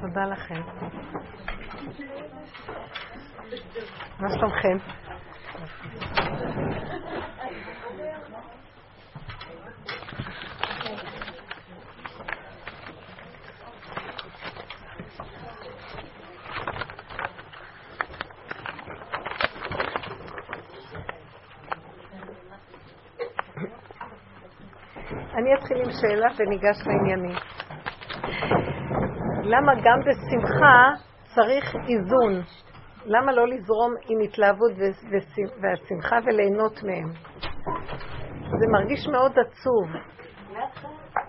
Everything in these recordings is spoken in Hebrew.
תודה לכם. מה שלומכם? אני אתחיל עם שאלה וניגש לעניינים. למה גם בשמחה צריך איזון? למה לא לזרום עם התלהבות והשמחה וליהנות מהם? זה מרגיש מאוד עצוב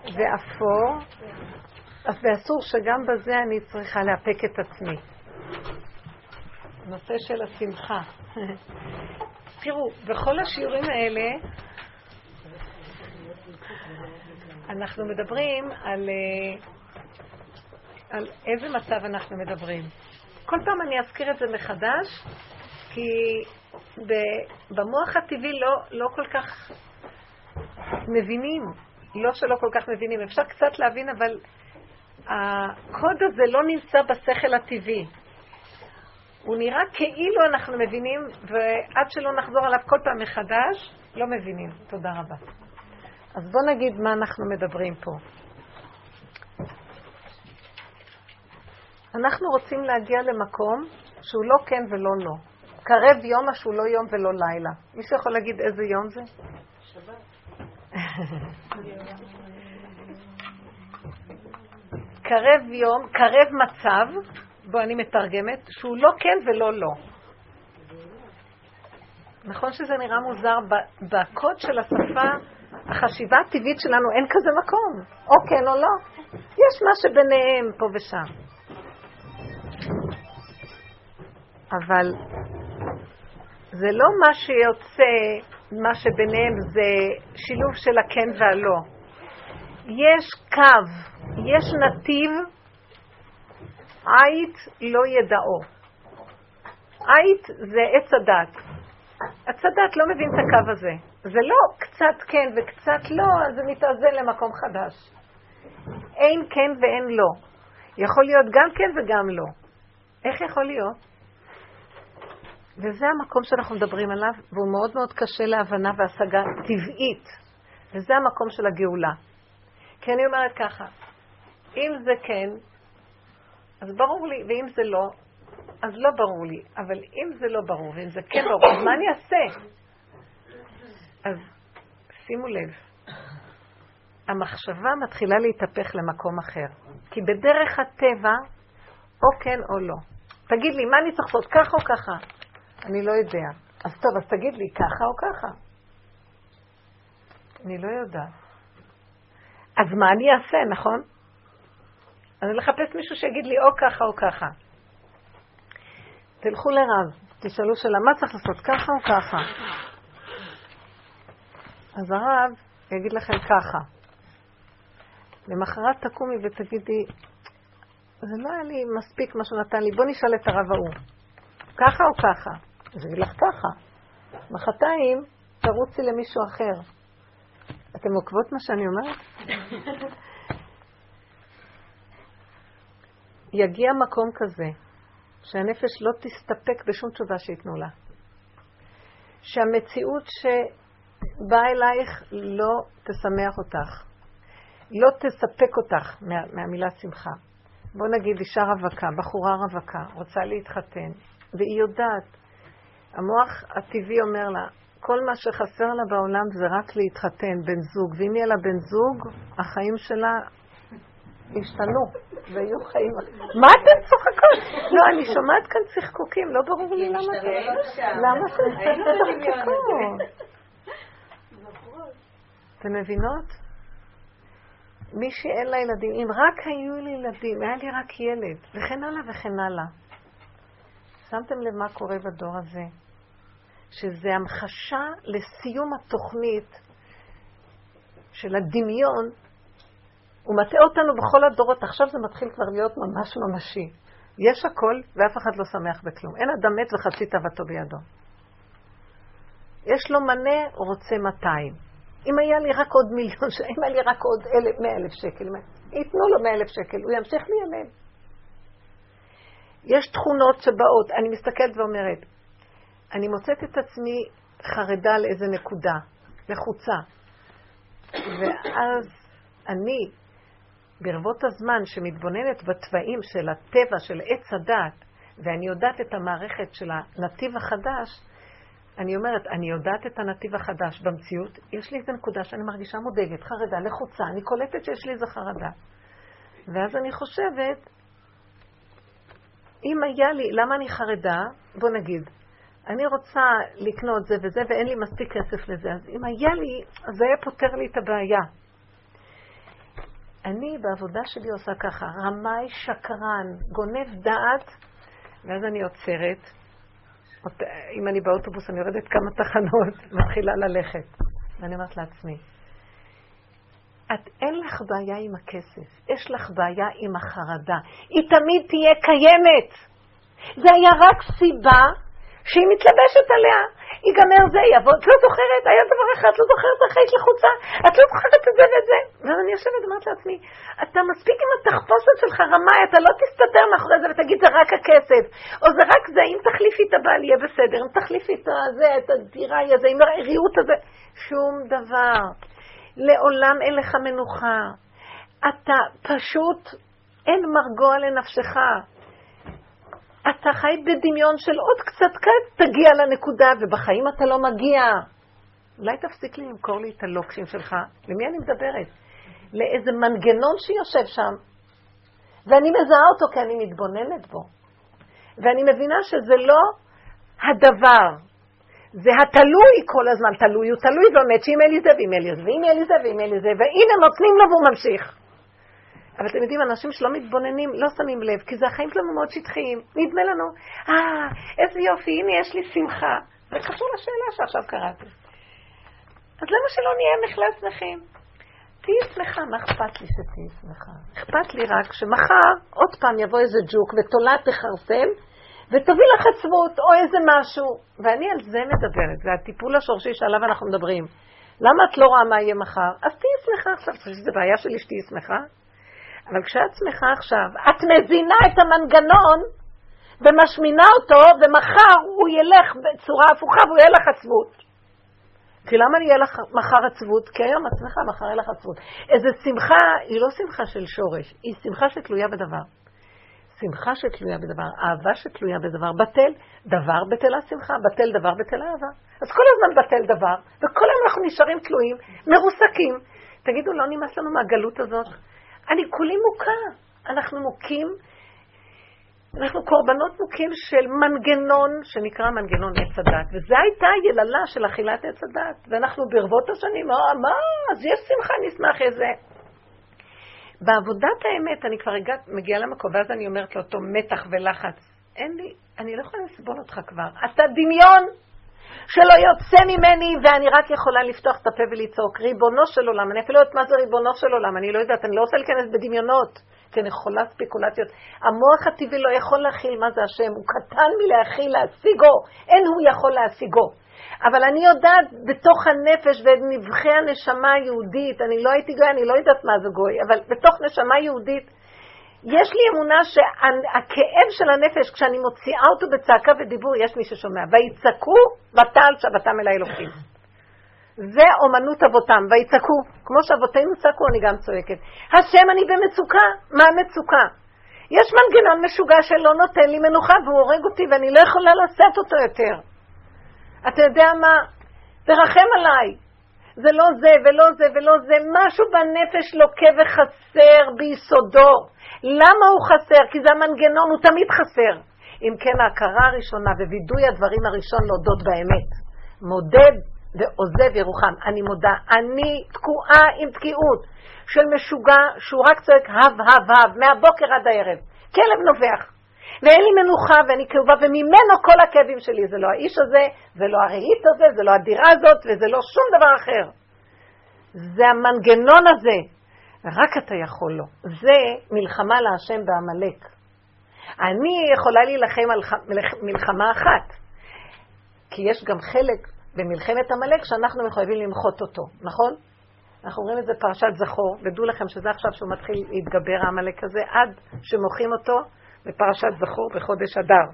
ואפור, ואסור שגם בזה אני צריכה לאפק את עצמי. נושא של השמחה. תראו, בכל השיעורים האלה אנחנו מדברים על, אה, על איזה מצב אנחנו מדברים. כל פעם אני אזכיר את זה מחדש, כי במוח הטבעי לא, לא כל כך מבינים, לא שלא כל כך מבינים, אפשר קצת להבין, אבל הקוד הזה לא נמצא בשכל הטבעי. הוא נראה כאילו אנחנו מבינים, ועד שלא נחזור עליו כל פעם מחדש, לא מבינים. תודה רבה. אז בואו נגיד מה אנחנו מדברים פה. אנחנו רוצים להגיע למקום שהוא לא כן ולא לא. קרב יום מה שהוא לא יום ולא לילה. מישהו יכול להגיד איזה יום זה? קרב יום, קרב מצב, בו אני מתרגמת, שהוא לא כן ולא לא. נכון שזה נראה מוזר, בקוד של השפה, החשיבה הטבעית שלנו אין כזה מקום, או כן או לא. יש מה שביניהם פה ושם. אבל זה לא מה שיוצא, מה שביניהם זה שילוב של הכן והלא. יש קו, יש נתיב, עית לא ידעו. עית זה עץ הדת. הדת לא מבין את הקו הזה. זה לא קצת כן וקצת לא, אז זה מתאזן למקום חדש. אין כן ואין לא. יכול להיות גם כן וגם לא. איך יכול להיות? וזה המקום שאנחנו מדברים עליו, והוא מאוד מאוד קשה להבנה והשגה טבעית. וזה המקום של הגאולה. כי אני אומרת ככה, אם זה כן, אז ברור לי, ואם זה לא, אז לא ברור לי. אבל אם זה לא ברור, ואם זה כן ברור, אז מה אני אעשה? אז שימו לב, המחשבה מתחילה להתהפך למקום אחר. כי בדרך הטבע, או כן או לא. תגיד לי, מה אני צריך לעשות, ככה או ככה? אני לא יודע. אז טוב, אז תגיד לי, ככה או ככה? אני לא יודעת. אז מה אני אעשה, נכון? אני לחפש מישהו שיגיד לי או ככה או ככה. תלכו לרב, תשאלו שאלה, מה צריך לעשות, ככה או ככה? אז הרב יגיד לכם ככה. למחרת תקומי ותגידי, זה לא היה לי מספיק מה שהוא נתן לי, בוא נשאל את הרב ההוא. ככה או ככה? אז יגיד לך ככה. מחרתיים תרוצי למישהו אחר. אתם עוקבות מה שאני אומרת? יגיע מקום כזה שהנפש לא תסתפק בשום תשובה שייתנו לה. שהמציאות שבאה אלייך לא תשמח אותך, לא תספק אותך מה, מהמילה שמחה. בוא נגיד אישה רווקה, בחורה רווקה, רוצה להתחתן, והיא יודעת המוח הטבעי אומר לה, כל מה שחסר לה בעולם זה רק להתחתן, בן זוג, ואם יהיה לה בן זוג, החיים שלה ישתנו, ויהיו חיים... מה אתן צוחקות? לא, אני שומעת כאן צחקוקים, לא ברור לי למה... למה אתן צוחקות? אתן מבינות? מי שאין לה ילדים, אם רק היו לי ילדים, היה לי רק ילד, וכן הלאה וכן הלאה. שמתם לב מה קורה בדור הזה? שזה המחשה לסיום התוכנית של הדמיון הוא מטעה אותנו בכל הדורות, עכשיו זה מתחיל כבר להיות ממש ממשי. יש הכל ואף אחד לא שמח בכלום. אין אדם מת וחצי תאוותו בידו. יש לו מנה, הוא רוצה 200. אם היה לי רק עוד מיליון, אם היה לי רק עוד 100 אלף שקל, ייתנו לו 100 אלף שקל, הוא ימשיך ליילל. יש תכונות שבאות, אני מסתכלת ואומרת, אני מוצאת את עצמי חרדה לאיזה נקודה, לחוצה. ואז אני, ברבות הזמן שמתבוננת בתוואים של הטבע, של עץ הדת, ואני יודעת את המערכת של הנתיב החדש, אני אומרת, אני יודעת את הנתיב החדש במציאות, יש לי איזו נקודה שאני מרגישה מודאגת, חרדה, לחוצה, אני קולטת שיש לי איזו חרדה. ואז אני חושבת, אם היה לי, למה אני חרדה? בוא נגיד, אני רוצה לקנות זה וזה ואין לי מספיק כסף לזה, אז אם היה לי, אז זה היה פותר לי את הבעיה. אני בעבודה שלי עושה ככה, רמאי שקרן, גונב דעת, ואז אני עוצרת. אם אני באוטובוס, אני יורדת כמה תחנות, מתחילה ללכת. ואני אומרת לעצמי, את אין לך בעיה עם הכסף, יש לך בעיה עם החרדה. היא תמיד תהיה קיימת. זה היה רק סיבה שהיא מתלבשת עליה, ייגמר זה, יבוא, את לא זוכרת, היה דבר אחד, את לא זוכרת איך היית לחוצה, את לא זוכרת את זה ואת זה. ואז אני יושבת ואומרת לעצמי, אתה מספיק עם התחפושת שלך רמאי, אתה לא תסתתר מאחורי זה ותגיד זה רק הכסף, או זה רק זה, אם תחליפי את הבעל יהיה בסדר, אם תחליפי את זה, את הדירה יהיה זה, אם הריהוט הזה, שום דבר. לעולם אין לך מנוחה. אתה פשוט, אין מרגוע לנפשך. אתה חי בדמיון של עוד קצת קט, תגיע לנקודה, ובחיים אתה לא מגיע. אולי תפסיק לי למכור לי את הלוקשים שלך. למי אני מדברת? לאיזה מנגנון שיושב שם, ואני מזהה אותו כי אני מתבוננת בו. ואני מבינה שזה לא הדבר, זה התלוי כל הזמן, תלוי הוא תלוי ואומר שאם אין לי זה ואם אין לי זה ואם אין לי זה ואם אין לי זה, והנה נותנים לו והוא ממשיך. אבל אתם יודעים, אנשים שלא מתבוננים, לא שמים לב, כי זה החיים שלנו מאוד שטחיים. נדמה לנו, אה, איזה יופי, הנה יש לי שמחה. זה קשור לשאלה שעכשיו קראתי. אז למה שלא נהיה בכלל שמחים? תהיי שמחה, מה אכפת לי שתהיי שמחה? אכפת לי רק שמחר עוד פעם יבוא איזה ג'וק ותולה תכרסם ותביא לך עצבות או איזה משהו. ואני על זה מדברת, זה הטיפול השורשי שעליו אנחנו מדברים. למה את לא רואה מה יהיה מחר? אז תהיי שמחה עכשיו. זה בעיה שלי שתהיי שמחה? אבל כשאת שמחה עכשיו, את מזינה את המנגנון ומשמינה אותו, ומחר הוא ילך בצורה הפוכה והוא יהיה לך עצבות. כי למה יהיה לך מחר עצבות? כי היום את שמחה, מחר יהיה לך עצבות. איזו שמחה, היא לא שמחה של שורש, היא שמחה שתלויה בדבר. שמחה שתלויה בדבר, אהבה שתלויה בדבר, בטל, דבר בטלה שמחה, בטל דבר בטלה אהבה. אז כל הזמן בטל דבר, וכל היום אנחנו נשארים תלויים, מרוסקים. תגידו, לא נמאס לנו מהגלות הזאת? אני כולי מוכה. אנחנו מוכים, אנחנו קורבנות מוכים של מנגנון שנקרא מנגנון עץ הדת, וזו הייתה היללה של אכילת עץ הדת, ואנחנו ברבות השנים, אה, מה, אז יש שמחה, נשמח איזה. בעבודת האמת, אני כבר הגעת, מגיעה למקום, ואז אני אומרת לאותו מתח ולחץ, אין לי, אני לא יכולה לסבול אותך כבר. אתה דמיון שלא יוצא ממני, ואני רק יכולה לפתוח את הפה ולצעוק, ריבונו של עולם, אני אפילו לא יודעת מה זה ריבונו של עולם, אני לא יודעת, אני לא רוצה להיכנס בדמיונות, כי אני חולה ספיקולציות. המוח הטבעי לא יכול להכיל מה זה השם, הוא קטן מלהכיל, להשיגו, אין הוא יכול להשיגו. אבל אני יודעת בתוך הנפש ונבחי הנשמה היהודית, אני לא הייתי גוי, אני לא יודעת מה זה גוי, אבל בתוך נשמה יהודית, יש לי אמונה שהכאב של הנפש, כשאני מוציאה אותו בצעקה ודיבור, יש מי ששומע. ויצעקו ותעל שבתם אל האלוקים. זה אומנות אבותם, ויצעקו. כמו שאבותינו צעקו, אני גם צועקת. השם, אני במצוקה. מה המצוקה? יש מנגנון משוגע שלא נותן לי מנוחה והוא הורג אותי ואני לא יכולה לשאת אותו יותר. אתה יודע מה? תרחם עליי. זה לא זה ולא זה ולא זה. משהו בנפש לוקה וחסר ביסודו. למה הוא חסר? כי זה המנגנון, הוא תמיד חסר. אם כן, ההכרה הראשונה ווידוי הדברים הראשון להודות באמת. מודד ועוזב ירוחם. אני מודה, אני תקועה עם תקיעות של משוגע שהוא רק צועק הב הב הב מהבוקר עד הערב. כלב נובח. ואין לי מנוחה ואני כאובה, וממנו כל הכאבים שלי. זה לא האיש הזה, זה לא הרהיט הזה, זה לא הדירה הזאת, וזה לא שום דבר אחר. זה המנגנון הזה. רק אתה יכול לו. זה מלחמה להשם בעמלק. אני יכולה להילחם על מלחמה אחת, כי יש גם חלק במלחמת עמלק שאנחנו מחויבים למחות אותו, נכון? אנחנו רואים את זה פרשת זכור, ודעו לכם שזה עכשיו שהוא מתחיל להתגבר העמלק הזה, עד שמוחים אותו בפרשת זכור בחודש אדר.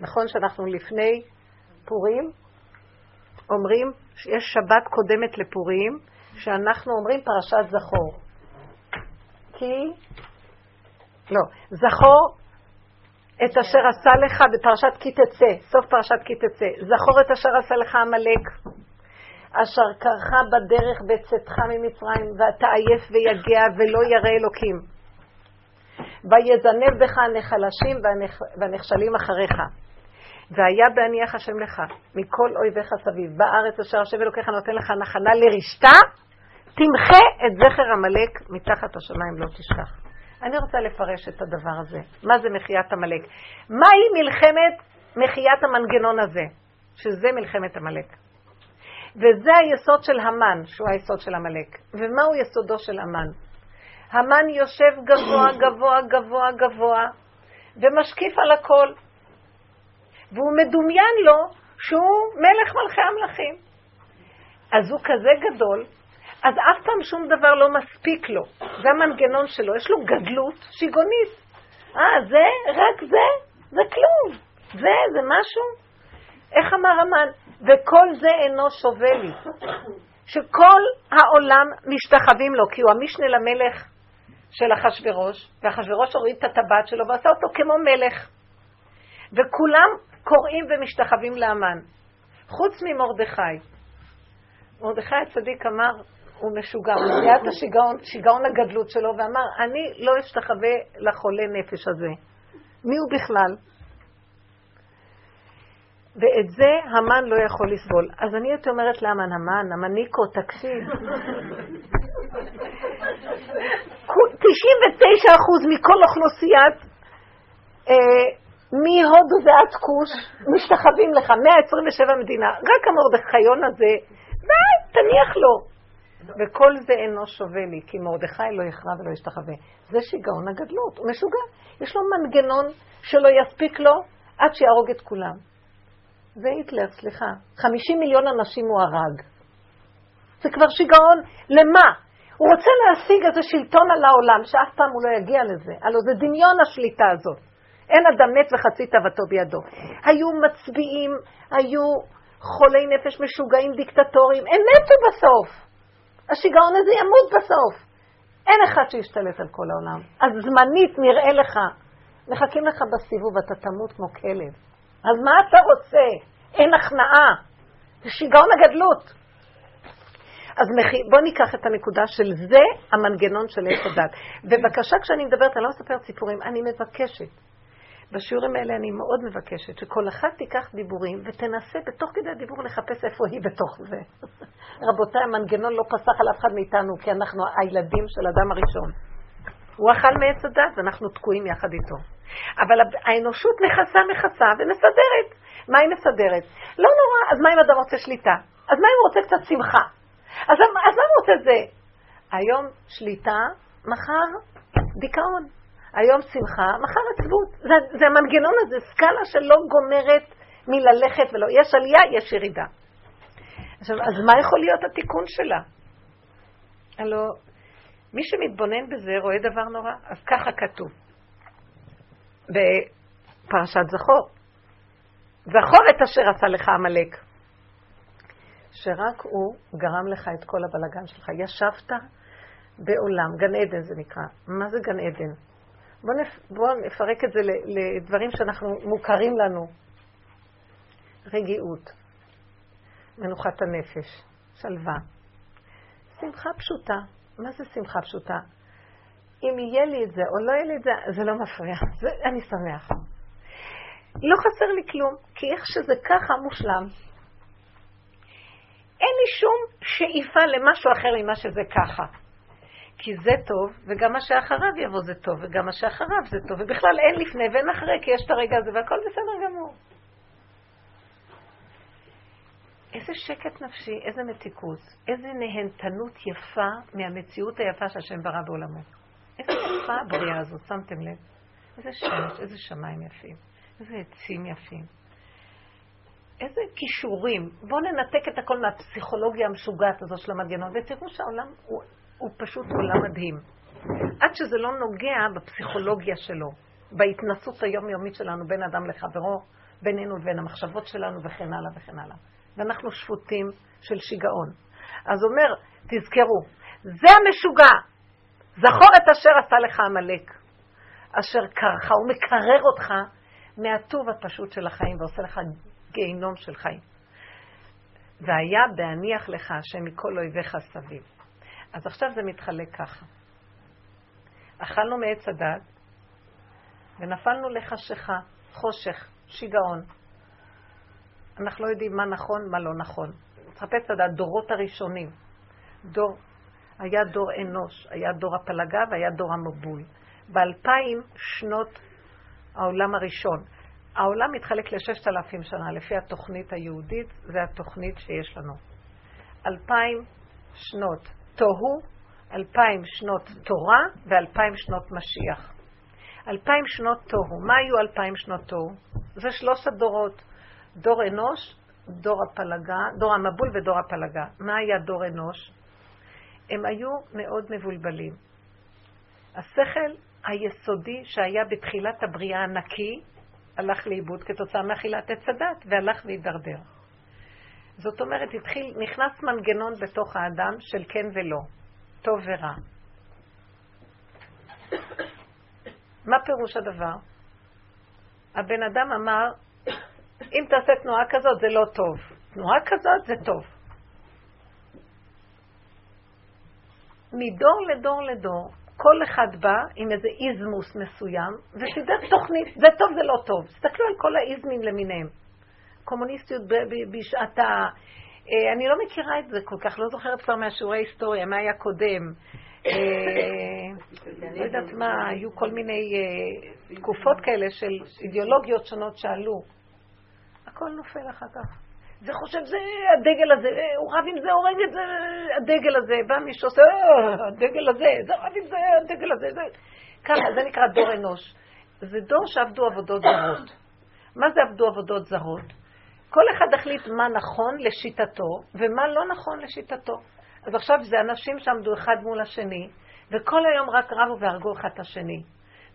נכון שאנחנו לפני פורים אומרים שיש שבת קודמת לפורים, שאנחנו אומרים פרשת זכור. כי, לא, זכור את אשר עשה לך בפרשת כי תצא, סוף פרשת כי תצא, זכור את אשר עשה לך עמלק, אשר קרך בדרך בצאתך ממצרים, ואתה עייף ויגע ולא ירא אלוקים. ויזנב בך הנחלשים והנכשלים אחריך. והיה בהניח השם לך מכל אויביך סביב, בארץ אשר השם אלוקיך נותן לך נחנה לרשתה, תמחה את זכר עמלק מתחת השמיים לא תשכח. אני רוצה לפרש את הדבר הזה. מה זה מחיית עמלק? מהי מלחמת מחיית המנגנון הזה? שזה מלחמת עמלק. וזה היסוד של המן, שהוא היסוד של עמלק. ומהו יסודו של המן? המן יושב גבוה, גבוה, גבוה, גבוה, ומשקיף על הכל. והוא מדומיין לו שהוא מלך מלכי המלכים. אז הוא כזה גדול, אז אף פעם שום דבר לא מספיק לו. זה המנגנון שלו, יש לו גדלות שיגונית. אה, זה? רק זה? זה כלום. זה, זה משהו? איך אמר המן? וכל זה אינו שווה לי. שכל העולם משתחווים לו, כי הוא המשנה למלך של אחשורוש, ואחשורוש הוריד את הטבעת שלו ועשה אותו כמו מלך. וכולם קוראים ומשתחווים לאמן, חוץ ממרדכי. מרדכי הצדיק אמר, הוא משוגע, הוא יודע את השיגעון, שיגעון הגדלות שלו, ואמר, אני לא אשתחווה לחולה נפש הזה. מי הוא בכלל? ואת זה המן לא יכול לסבול. אז אני הייתי אומרת לאמן, המן, המניקו, תקשיב. 99% מכל אוכלוסיית, אה, מהודו ועד כוש, משתחווים לך, 127 מדינה. רק המרדכיון הזה, די, תניח לו. וכל זה אינו שווה לי, כי מרדכי לא יכרע ולא ישתחווה. זה שיגעון הגדלות, הוא משוגע. יש לו מנגנון שלא יספיק לו עד שיהרוג את כולם. זה היטלר, סליחה. 50 מיליון אנשים הוא הרג. זה כבר שיגעון. למה? הוא רוצה להשיג איזה שלטון על העולם, שאף פעם הוא לא יגיע לזה. הלוא זה דמיון השליטה הזאת. אין אדם מת וחצי תאוותו בידו. היו מצביעים, היו חולי נפש משוגעים, דיקטטורים, הם מתו בסוף. השיגעון הזה ימות בסוף. אין אחד שישתלט על כל העולם. אז זמנית נראה לך, מחכים לך בסיבוב, אתה תמות כמו כלב. אז מה אתה רוצה? אין הכנעה. זה שיגעון הגדלות. אז בוא ניקח את הנקודה של זה המנגנון של עץ הדת. בבקשה, כשאני מדברת, אני לא מספרת סיפורים, אני מבקשת בשיעורים האלה אני מאוד מבקשת שכל אחת תיקח דיבורים ותנסה בתוך כדי הדיבור לחפש איפה היא בתוך זה. רבותיי, המנגנון לא פסח על אף אחד מאיתנו, כי אנחנו הילדים של אדם הראשון. הוא אכל מעץ הדת ואנחנו תקועים יחד איתו. אבל האנושות מכסה מכסה ומסדרת. מה היא מסדרת? לא נורא, אז מה אם אדם רוצה שליטה? אז מה אם הוא רוצה קצת שמחה? אז, אז מה הוא רוצה זה? היום שליטה, מחר דיכאון. היום שמחה, מחר עצבות. זה, זה המנגנון הזה, סקאלה שלא גומרת מללכת ולא, יש עלייה, יש ירידה. עכשיו, אז מה יכול להיות התיקון שלה? הלוא מי שמתבונן בזה רואה דבר נורא. אז ככה כתוב בפרשת זכור. זכור את אשר עשה לך עמלק. שרק הוא גרם לך את כל הבלגן שלך. ישבת בעולם, גן עדן זה נקרא. מה זה גן עדן? בואו נפ... בוא נפרק את זה לדברים שאנחנו מוכרים לנו. רגיעות, מנוחת הנפש, שלווה. שמחה פשוטה. מה זה שמחה פשוטה? אם יהיה לי את זה או לא יהיה לי את זה, זה לא מפריע. זה, אני שמח. לא חסר לי כלום, כי איך שזה ככה מושלם. אין לי שום שאיפה למשהו אחר ממה שזה ככה. כי זה טוב, וגם מה שאחריו יבוא זה טוב, וגם מה שאחריו זה טוב, ובכלל אין לפני ואין אחרי, כי יש את הרגע הזה, והכל בסדר גמור. איזה שקט נפשי, איזה מתיקות, איזה נהנתנות יפה מהמציאות היפה שהשם ברא בעולמו. איזה יפה הבריאה הזאת, שמתם לב? איזה שמש, איזה שמיים יפים, איזה עצים יפים. איזה כישורים. בואו ננתק את הכל מהפסיכולוגיה המשוגעת הזו של המנגנון, ותראו שהעולם הוא, הוא פשוט עולם מדהים. עד שזה לא נוגע בפסיכולוגיה שלו, בהתנסות היומיומית שלנו בין אדם לחברו, בינינו לבין המחשבות שלנו וכן הלאה וכן הלאה. ואנחנו שפוטים של שיגעון. אז אומר, תזכרו, זה המשוגע, זכור את אשר עשה לך עמלק, אשר קרך, הוא מקרר אותך מהטוב הפשוט של החיים ועושה לך גיהינום של חיים. והיה בהניח לך השם מכל אויביך סביב. אז עכשיו זה מתחלק ככה. אכלנו מעץ הדת ונפלנו לחשיכה, חושך, שיגעון. אנחנו לא יודעים מה נכון, מה לא נכון. תחפש את הדורות הראשונים. דור, היה דור אנוש, היה דור הפלגה והיה דור המבול. באלפיים שנות העולם הראשון. העולם מתחלק לששת אלפים שנה, לפי התוכנית היהודית, זה התוכנית שיש לנו. אלפיים שנות תוהו, אלפיים שנות תורה ואלפיים שנות משיח. אלפיים שנות תוהו. מה היו אלפיים שנות תוהו? זה שלושת הדורות. דור אנוש, דור הפלגה, דור המבול ודור הפלגה. מה היה דור אנוש? הם היו מאוד מבולבלים. השכל היסודי שהיה בתחילת הבריאה הנקי, הלך לאיבוד כתוצאה מאכילת עץ הדת, והלך והידרדר. זאת אומרת, התחיל, נכנס מנגנון בתוך האדם של כן ולא, טוב ורע. מה פירוש הדבר? הבן אדם אמר, אם תעשה תנועה כזאת זה לא טוב, תנועה כזאת זה טוב. מדור לדור לדור, כל אחד בא עם איזה איזמוס מסוים, וסידר תוכנית, זה טוב, זה לא טוב. תסתכלו על כל האיזמים למיניהם. קומוניסטיות בשעת ה... אה, אני לא מכירה את זה כל כך, לא זוכרת כבר מהשיעורי היסטוריה, מה היה קודם. אה, לא יודעת מה, היו כל מיני אה, תקופות כאלה של אידיאולוגיות שונות שעלו. הכל נופל אחר כך. זה חושב, זה הדגל הזה, הוא רב עם זה, הורג את זה, הדגל הזה, בא מישהו עושה, הדגל הזה, זה רב עם זה, הדגל הזה, זה... ככה, זה נקרא דור אנוש. זה דור שעבדו עבודות זרות. מה זה עבדו עבודות זרות? כל אחד החליט מה נכון לשיטתו ומה לא נכון לשיטתו. אז עכשיו זה אנשים שעמדו אחד מול השני, וכל היום רק רבו והרגו אחד את השני.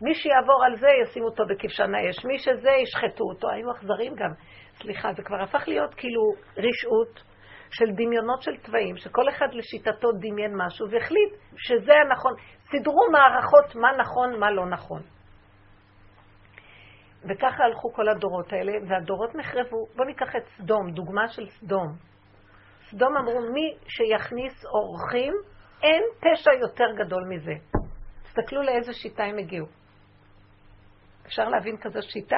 מי שיעבור על זה, ישימו אותו בכבשן האש. מי שזה, ישחטו אותו. היו אכזרים גם. סליחה, זה כבר הפך להיות כאילו רשעות של דמיונות של תוואים, שכל אחד לשיטתו דמיין משהו והחליט שזה הנכון. סידרו מערכות מה נכון, מה לא נכון. וככה הלכו כל הדורות האלה, והדורות נחרבו. בואו ניקח את סדום, דוגמה של סדום. סדום אמרו, מי שיכניס אורחים, אין פשע יותר גדול מזה. תסתכלו לאיזה שיטה הם הגיעו. אפשר להבין כזו שיטה?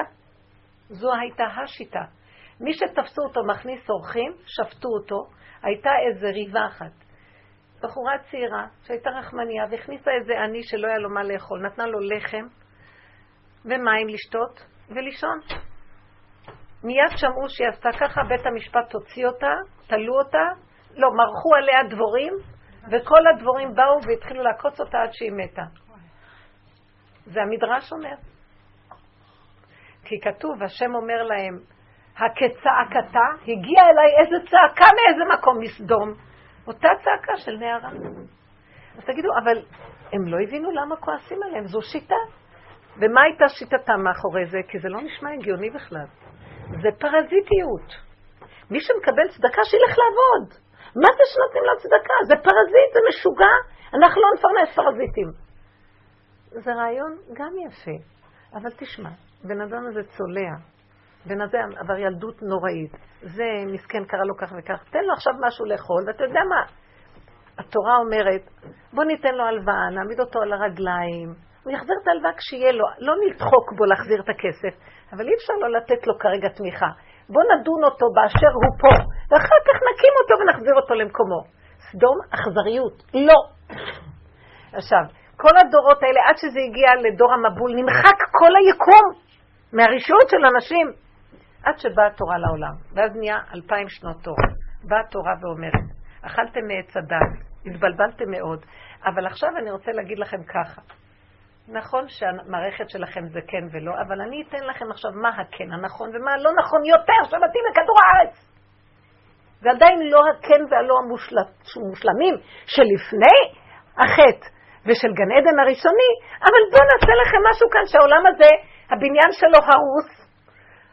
זו הייתה השיטה. מי שתפסו אותו מכניס אורחים, שפטו אותו, הייתה איזה ריבה אחת. בחורה צעירה שהייתה רחמניה והכניסה איזה עני שלא היה לו מה לאכול, נתנה לו לחם ומים לשתות ולישון. מיד שמעו שהיא עשתה ככה, בית המשפט הוציא אותה, תלו אותה, לא, מרחו עליה דבורים, וכל הדבורים באו והתחילו לעקוץ אותה עד שהיא מתה. זה המדרש אומר. כי כתוב, השם אומר להם, הכצעקתה, הגיעה אליי איזה צעקה מאיזה מקום מסדום. אותה צעקה של נערה. אז תגידו, אבל הם לא הבינו למה כועסים עליהם, זו שיטה. ומה הייתה שיטתם מאחורי זה? כי זה לא נשמע הגיוני בכלל. זה פרזיטיות. מי שמקבל צדקה, שילך לעבוד. מה זה שנותנים לו צדקה? זה פרזיט, זה משוגע. אנחנו לא נפרנס פרזיטים. זה רעיון גם יפה, אבל תשמע, בן אדם הזה צולע. בן אדם עבר ילדות נוראית. זה מסכן קרה לו כך וכך. תן לו עכשיו משהו לאכול, ואתה יודע מה? התורה אומרת, בוא ניתן לו הלוואה, נעמיד אותו על הרגליים, הוא יחזיר את ההלוואה כשיהיה לו, לא נדחוק בו להחזיר את הכסף, אבל אי אפשר לא לתת לו כרגע תמיכה. בוא נדון אותו באשר הוא פה, ואחר כך נקים אותו ונחזיר אותו למקומו. סדום, אכזריות. לא. עכשיו, כל הדורות האלה, עד שזה הגיע לדור המבול, נמחק כל היקום מהרשעות של אנשים, עד שבאה התורה לעולם. ואז נהיה אלפיים שנות תורה. באה התורה ואומרת, אכלתם מעץ הדת, התבלבלתם מאוד, אבל עכשיו אני רוצה להגיד לכם ככה. נכון שהמערכת שלכם זה כן ולא, אבל אני אתן לכם עכשיו מה הכן הנכון ומה הלא נכון יותר שמתאים לכדור הארץ. זה עדיין לא הכן והלא המושלמים שלפני החטא ושל גן עדן הראשוני, אבל בואו נעשה לכם משהו כאן שהעולם הזה, הבניין שלו הרוס,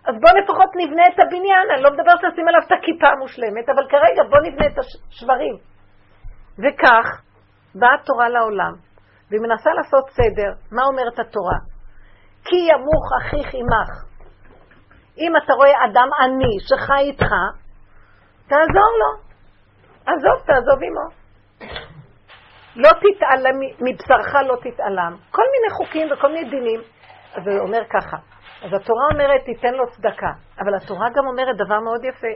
אז בואו לפחות נבנה את הבניין, אני לא מדברת לשים עליו את הכיפה המושלמת, אבל כרגע בואו נבנה את השברים. וכך באה התורה לעולם, והיא מנסה לעשות סדר. מה אומרת התורה? כי ימוך אחיך עמך. אם אתה רואה אדם עני שחי איתך, תעזור לו. עזוב, תעזוב עמו. לא תתעלם, מבשרך לא תתעלם. כל מיני חוקים וכל מיני דינים. אז הוא אומר ככה, אז התורה אומרת, תיתן לו צדקה, אבל התורה גם אומרת דבר מאוד יפה,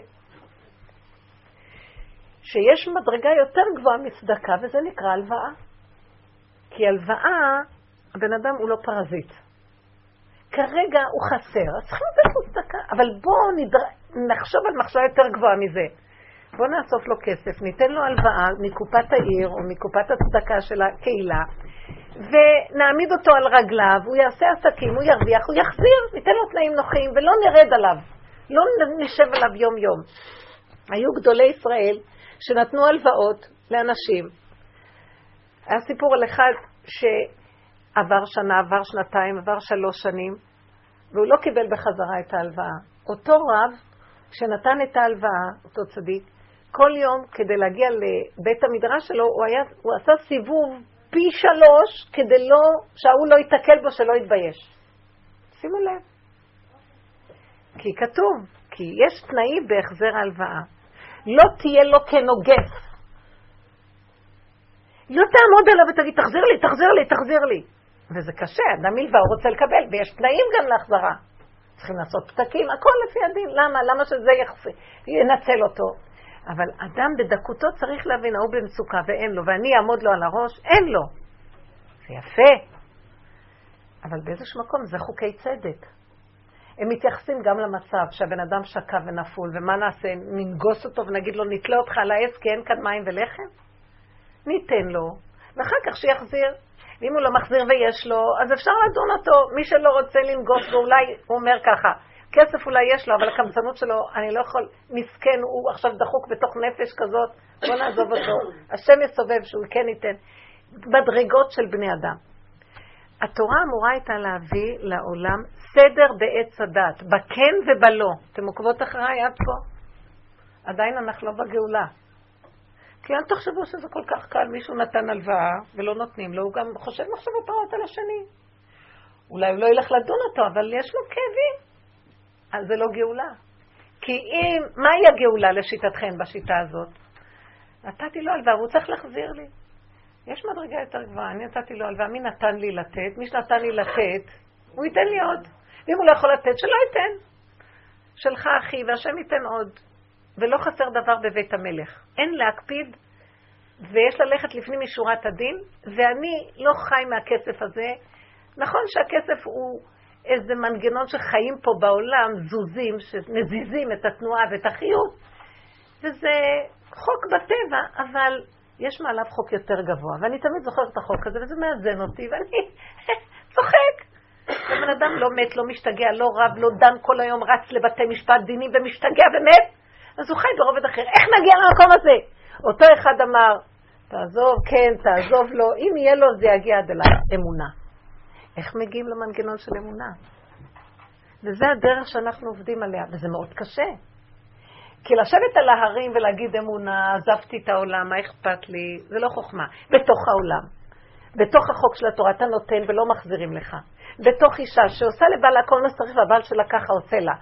שיש מדרגה יותר גבוהה מצדקה, וזה נקרא הלוואה. כי הלוואה, הבן אדם הוא לא פרזיט. כרגע הוא חסר, אז צריכים לתת לו צדקה, אבל בואו נדר... נחשוב על מחשבה יותר גבוהה מזה. בואו נאסוף לו כסף, ניתן לו הלוואה מקופת העיר או מקופת הצדקה של הקהילה, ונעמיד אותו על רגליו, הוא יעשה עסקים, הוא ירוויח, הוא יחזיר, ניתן לו תנאים נוחים ולא נרד עליו, לא נשב עליו יום-יום. היו גדולי ישראל שנתנו הלוואות לאנשים. היה סיפור על אחד שעבר שנה, עבר שנתיים, עבר שלוש שנים, והוא לא קיבל בחזרה את ההלוואה. אותו רב שנתן את ההלוואה, אותו צדיק, כל יום כדי להגיע לבית המדרש שלו, הוא, היה, הוא עשה סיבוב פי שלוש כדי לא, שההוא לא ייתקל בו, שלא יתבייש. שימו לב. כי כתוב, כי יש תנאים בהחזר ההלוואה. לא תהיה לו כנוגף. לא תעמוד עליו ותגיד, תחזיר לי, תחזיר לי, תחזיר לי. וזה קשה, אדם מלווה הוא רוצה לקבל, ויש תנאים גם להחזרה. צריכים לעשות פתקים, הכל לפי הדין. למה? למה שזה יחס... ינצל אותו? אבל אדם בדקותו צריך להבין, ההוא במצוקה ואין לו, ואני אעמוד לו על הראש, אין לו. זה יפה, אבל באיזשהו מקום זה חוקי צדק. הם מתייחסים גם למצב שהבן אדם שקע ונפול, ומה נעשה? ננגוס אותו ונגיד לו, נתלה אותך על העץ כי אין כאן מים ולחם? ניתן לו, ואחר כך שיחזיר. ואם הוא לא מחזיר ויש לו, אז אפשר לדון אותו. מי שלא רוצה לנגוס, ואולי הוא אומר ככה, כסף אולי יש לו, אבל הקמצנות שלו, אני לא יכול, מסכן, הוא עכשיו דחוק בתוך נפש כזאת, בוא נעזוב אותו. השם יסובב שהוא כן ייתן. מדרגות של בני אדם. התורה אמורה הייתה להביא לעולם סדר בעץ הדת, בכן ובלא. אתם עוקבות אחריי עד פה? עדיין אנחנו לא בגאולה. כי אל תחשבו שזה כל כך קל, מישהו נתן הלוואה ולא נותנים לו, הוא גם חושב מחשבות רעות על השני. אולי הוא לא ילך לדון אותו, אבל יש לו כאבים. אז זה לא גאולה. כי אם, מהי הגאולה לשיטתכם בשיטה הזאת? נתתי לו הלוואה והוא צריך להחזיר לי. יש מדרגה יותר גבוהה, אני נתתי לו הלוואה, מי נתן לי לתת? מי שנתן לי לתת, הוא ייתן לי עוד. ואם הוא לא יכול לתת, שלא ייתן. שלך אחי, והשם ייתן עוד. ולא חסר דבר בבית המלך. אין להקפיד, ויש ללכת לפנים משורת הדין, ואני לא חי מהכסף הזה. נכון שהכסף הוא איזה מנגנון שחיים פה בעולם, זוזים, שמזיזים את התנועה ואת החיות, וזה חוק בטבע, אבל יש מעליו חוק יותר גבוה, ואני תמיד זוכרת את החוק הזה, וזה מאזן אותי, ואני צוחק. הבן אדם לא מת, לא משתגע, לא רב, לא דן כל היום, רץ לבתי משפט דינים ומשתגע ומת, אז הוא חי ברובד אחר. איך נגיע למקום הזה? אותו אחד אמר, תעזוב, כן, תעזוב לו, אם יהיה לו זה יגיע עד אליי, אמונה. איך מגיעים למנגנון של אמונה? וזה הדרך שאנחנו עובדים עליה, וזה מאוד קשה. כי לשבת על ההרים ולהגיד אמונה, עזבתי את העולם, מה אכפת לי, זה לא חוכמה. בתוך העולם, בתוך החוק של התורה, אתה נותן ולא מחזירים לך. בתוך אישה שעושה לבעלה כל מה שצריך והבעל שלה ככה עושה לה.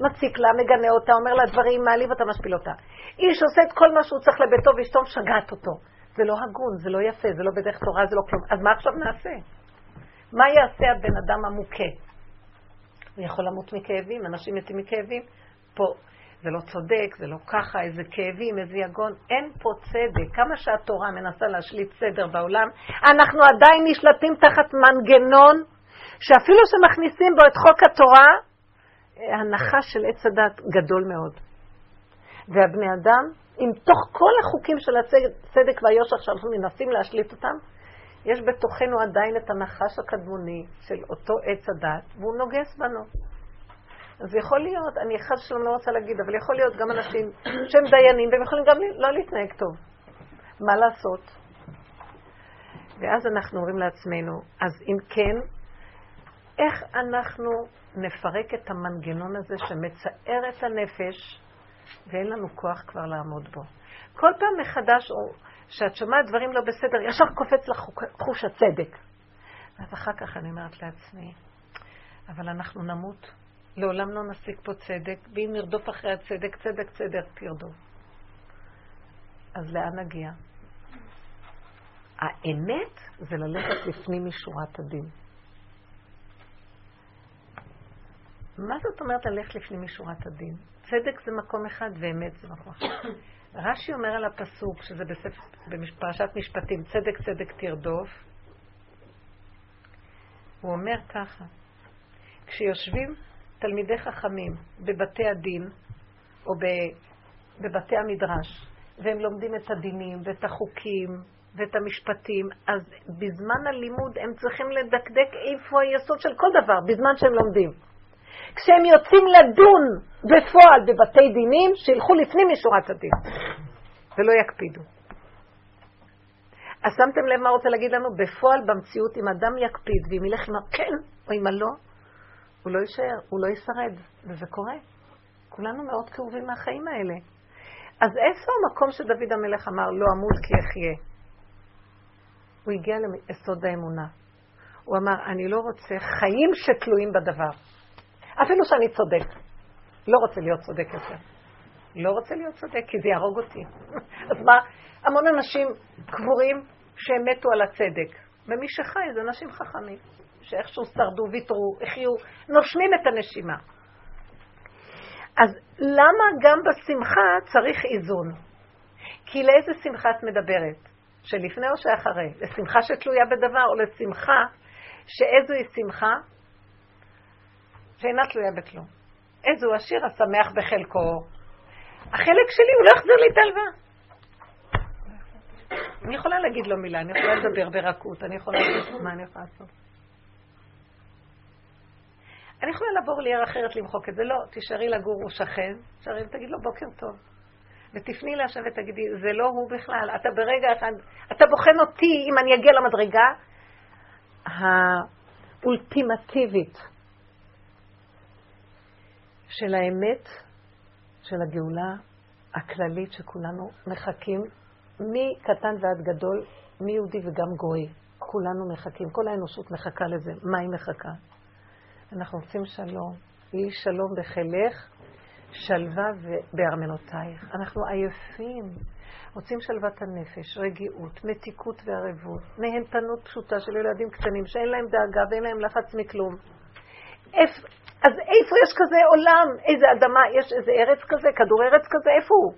מציק לה, מגנה אותה, אומר לה דברים, מעליב אותה, משפיל אותה. איש עושה את כל מה שהוא צריך לביתו ואשתו משגעת אותו. זה לא הגון, זה לא יפה, זה לא בדרך תורה, זה לא כלום. אז מה עכשיו נעשה? מה יעשה הבן אדם המוכה? הוא יכול למות מכאבים, אנשים מתים מכאבים. פה זה לא צודק, זה לא ככה, איזה כאבים, איזה יגון. אין פה צדק. כמה שהתורה מנסה להשליט סדר בעולם, אנחנו עדיין נשלטים תחת מנגנון שאפילו שמכניסים בו את חוק התורה, הנחש של עץ הדת גדול מאוד. והבני אדם אם תוך כל החוקים של הצדק והיושר שאנחנו מנסים להשליט אותם, יש בתוכנו עדיין את הנחש הקדמוני של אותו עץ הדת, והוא נוגס בנו. אז יכול להיות, אני חס ושלום לא רוצה להגיד, אבל יכול להיות גם אנשים שהם דיינים, והם יכולים גם לא להתנהג טוב. מה לעשות? ואז אנחנו אומרים לעצמנו, אז אם כן, איך אנחנו נפרק את המנגנון הזה שמצער את הנפש ואין לנו כוח כבר לעמוד בו? כל פעם מחדש, שאת שומעת דברים לא בסדר, ישר קופץ לך חוש הצדק. ואז אחר כך אני אומרת לעצמי, אבל אנחנו נמות. לעולם לא נשיג פה צדק, ואם נרדוף אחרי הצדק, צדק צדק תרדוף. אז לאן נגיע? האמת זה ללכת לפנים משורת הדין. מה זאת אומרת ללכת לפנים משורת הדין? צדק זה מקום אחד ואמת זה מקום אחד. רש"י אומר על הפסוק, שזה בפרשת משפטים, צדק צדק תרדוף, הוא אומר ככה, כשיושבים תלמידי חכמים בבתי הדין או בבתי המדרש, והם לומדים את הדינים ואת החוקים ואת המשפטים, אז בזמן הלימוד הם צריכים לדקדק איפה היסוד של כל דבר, בזמן שהם לומדים. כשהם יוצאים לדון בפועל בבתי דינים, שילכו לפנים משורת הדין, ולא יקפידו. אז שמתם לב מה רוצה להגיד לנו? בפועל, במציאות, אם אדם יקפיד ואם ילך עם הכן או עם הלא, הוא לא יישאר, הוא לא ישרד, וזה קורה. כולנו מאוד כאובים מהחיים האלה. אז איפה המקום שדוד המלך אמר, לא אמות כי אחיה? הוא הגיע ליסוד האמונה. הוא אמר, אני לא רוצה חיים שתלויים בדבר. אפילו שאני צודק. לא רוצה להיות צודק יותר. לא רוצה להיות צודק, כי זה יהרוג אותי. אז מה, המון אנשים קבורים שהם מתו על הצדק. ומי שחי זה אנשים חכמים. שאיכשהו שרדו, ויתרו, החיו, נושמים את הנשימה. אז למה גם בשמחה צריך איזון? כי לאיזה שמחה את מדברת? שלפני או שאחרי? לשמחה שתלויה בדבר, או לשמחה שאיזו היא שמחה שאינה תלויה בכלום. איזו השיר השמח בחלקו. החלק שלי, הוא לא יחזיר לי את ההלוואה. אני יכולה להגיד לו מילה, אני יכולה לדבר ברכות, אני יכולה להגיד מה אני יכולה לעשות. אני יכולה לעבור לעיר אחרת למחוק את זה. לא, תישארי לגור, הוא שכן, תישארי ותגיד לו בוקר טוב. ותפני להשם ותגידי, זה לא הוא בכלל, אתה ברגע אחד, אתה בוחן אותי אם אני אגיע למדרגה האולטימטיבית של האמת, של הגאולה הכללית שכולנו מחכים, מקטן ועד גדול, מיהודי וגם גוי. כולנו מחכים, כל האנושות מחכה לזה. מה היא מחכה? אנחנו רוצים שלום. יהי שלום בחילך, שלווה בארמנותייך. אנחנו עייפים. רוצים שלוות הנפש, רגיעות, מתיקות וערבות, נהנתנות פשוטה של ילדים קטנים שאין להם דאגה ואין להם לחץ מכלום. איפ, אז איפה יש כזה עולם? איזה אדמה? יש איזה ארץ כזה? כדור ארץ כזה? איפה הוא?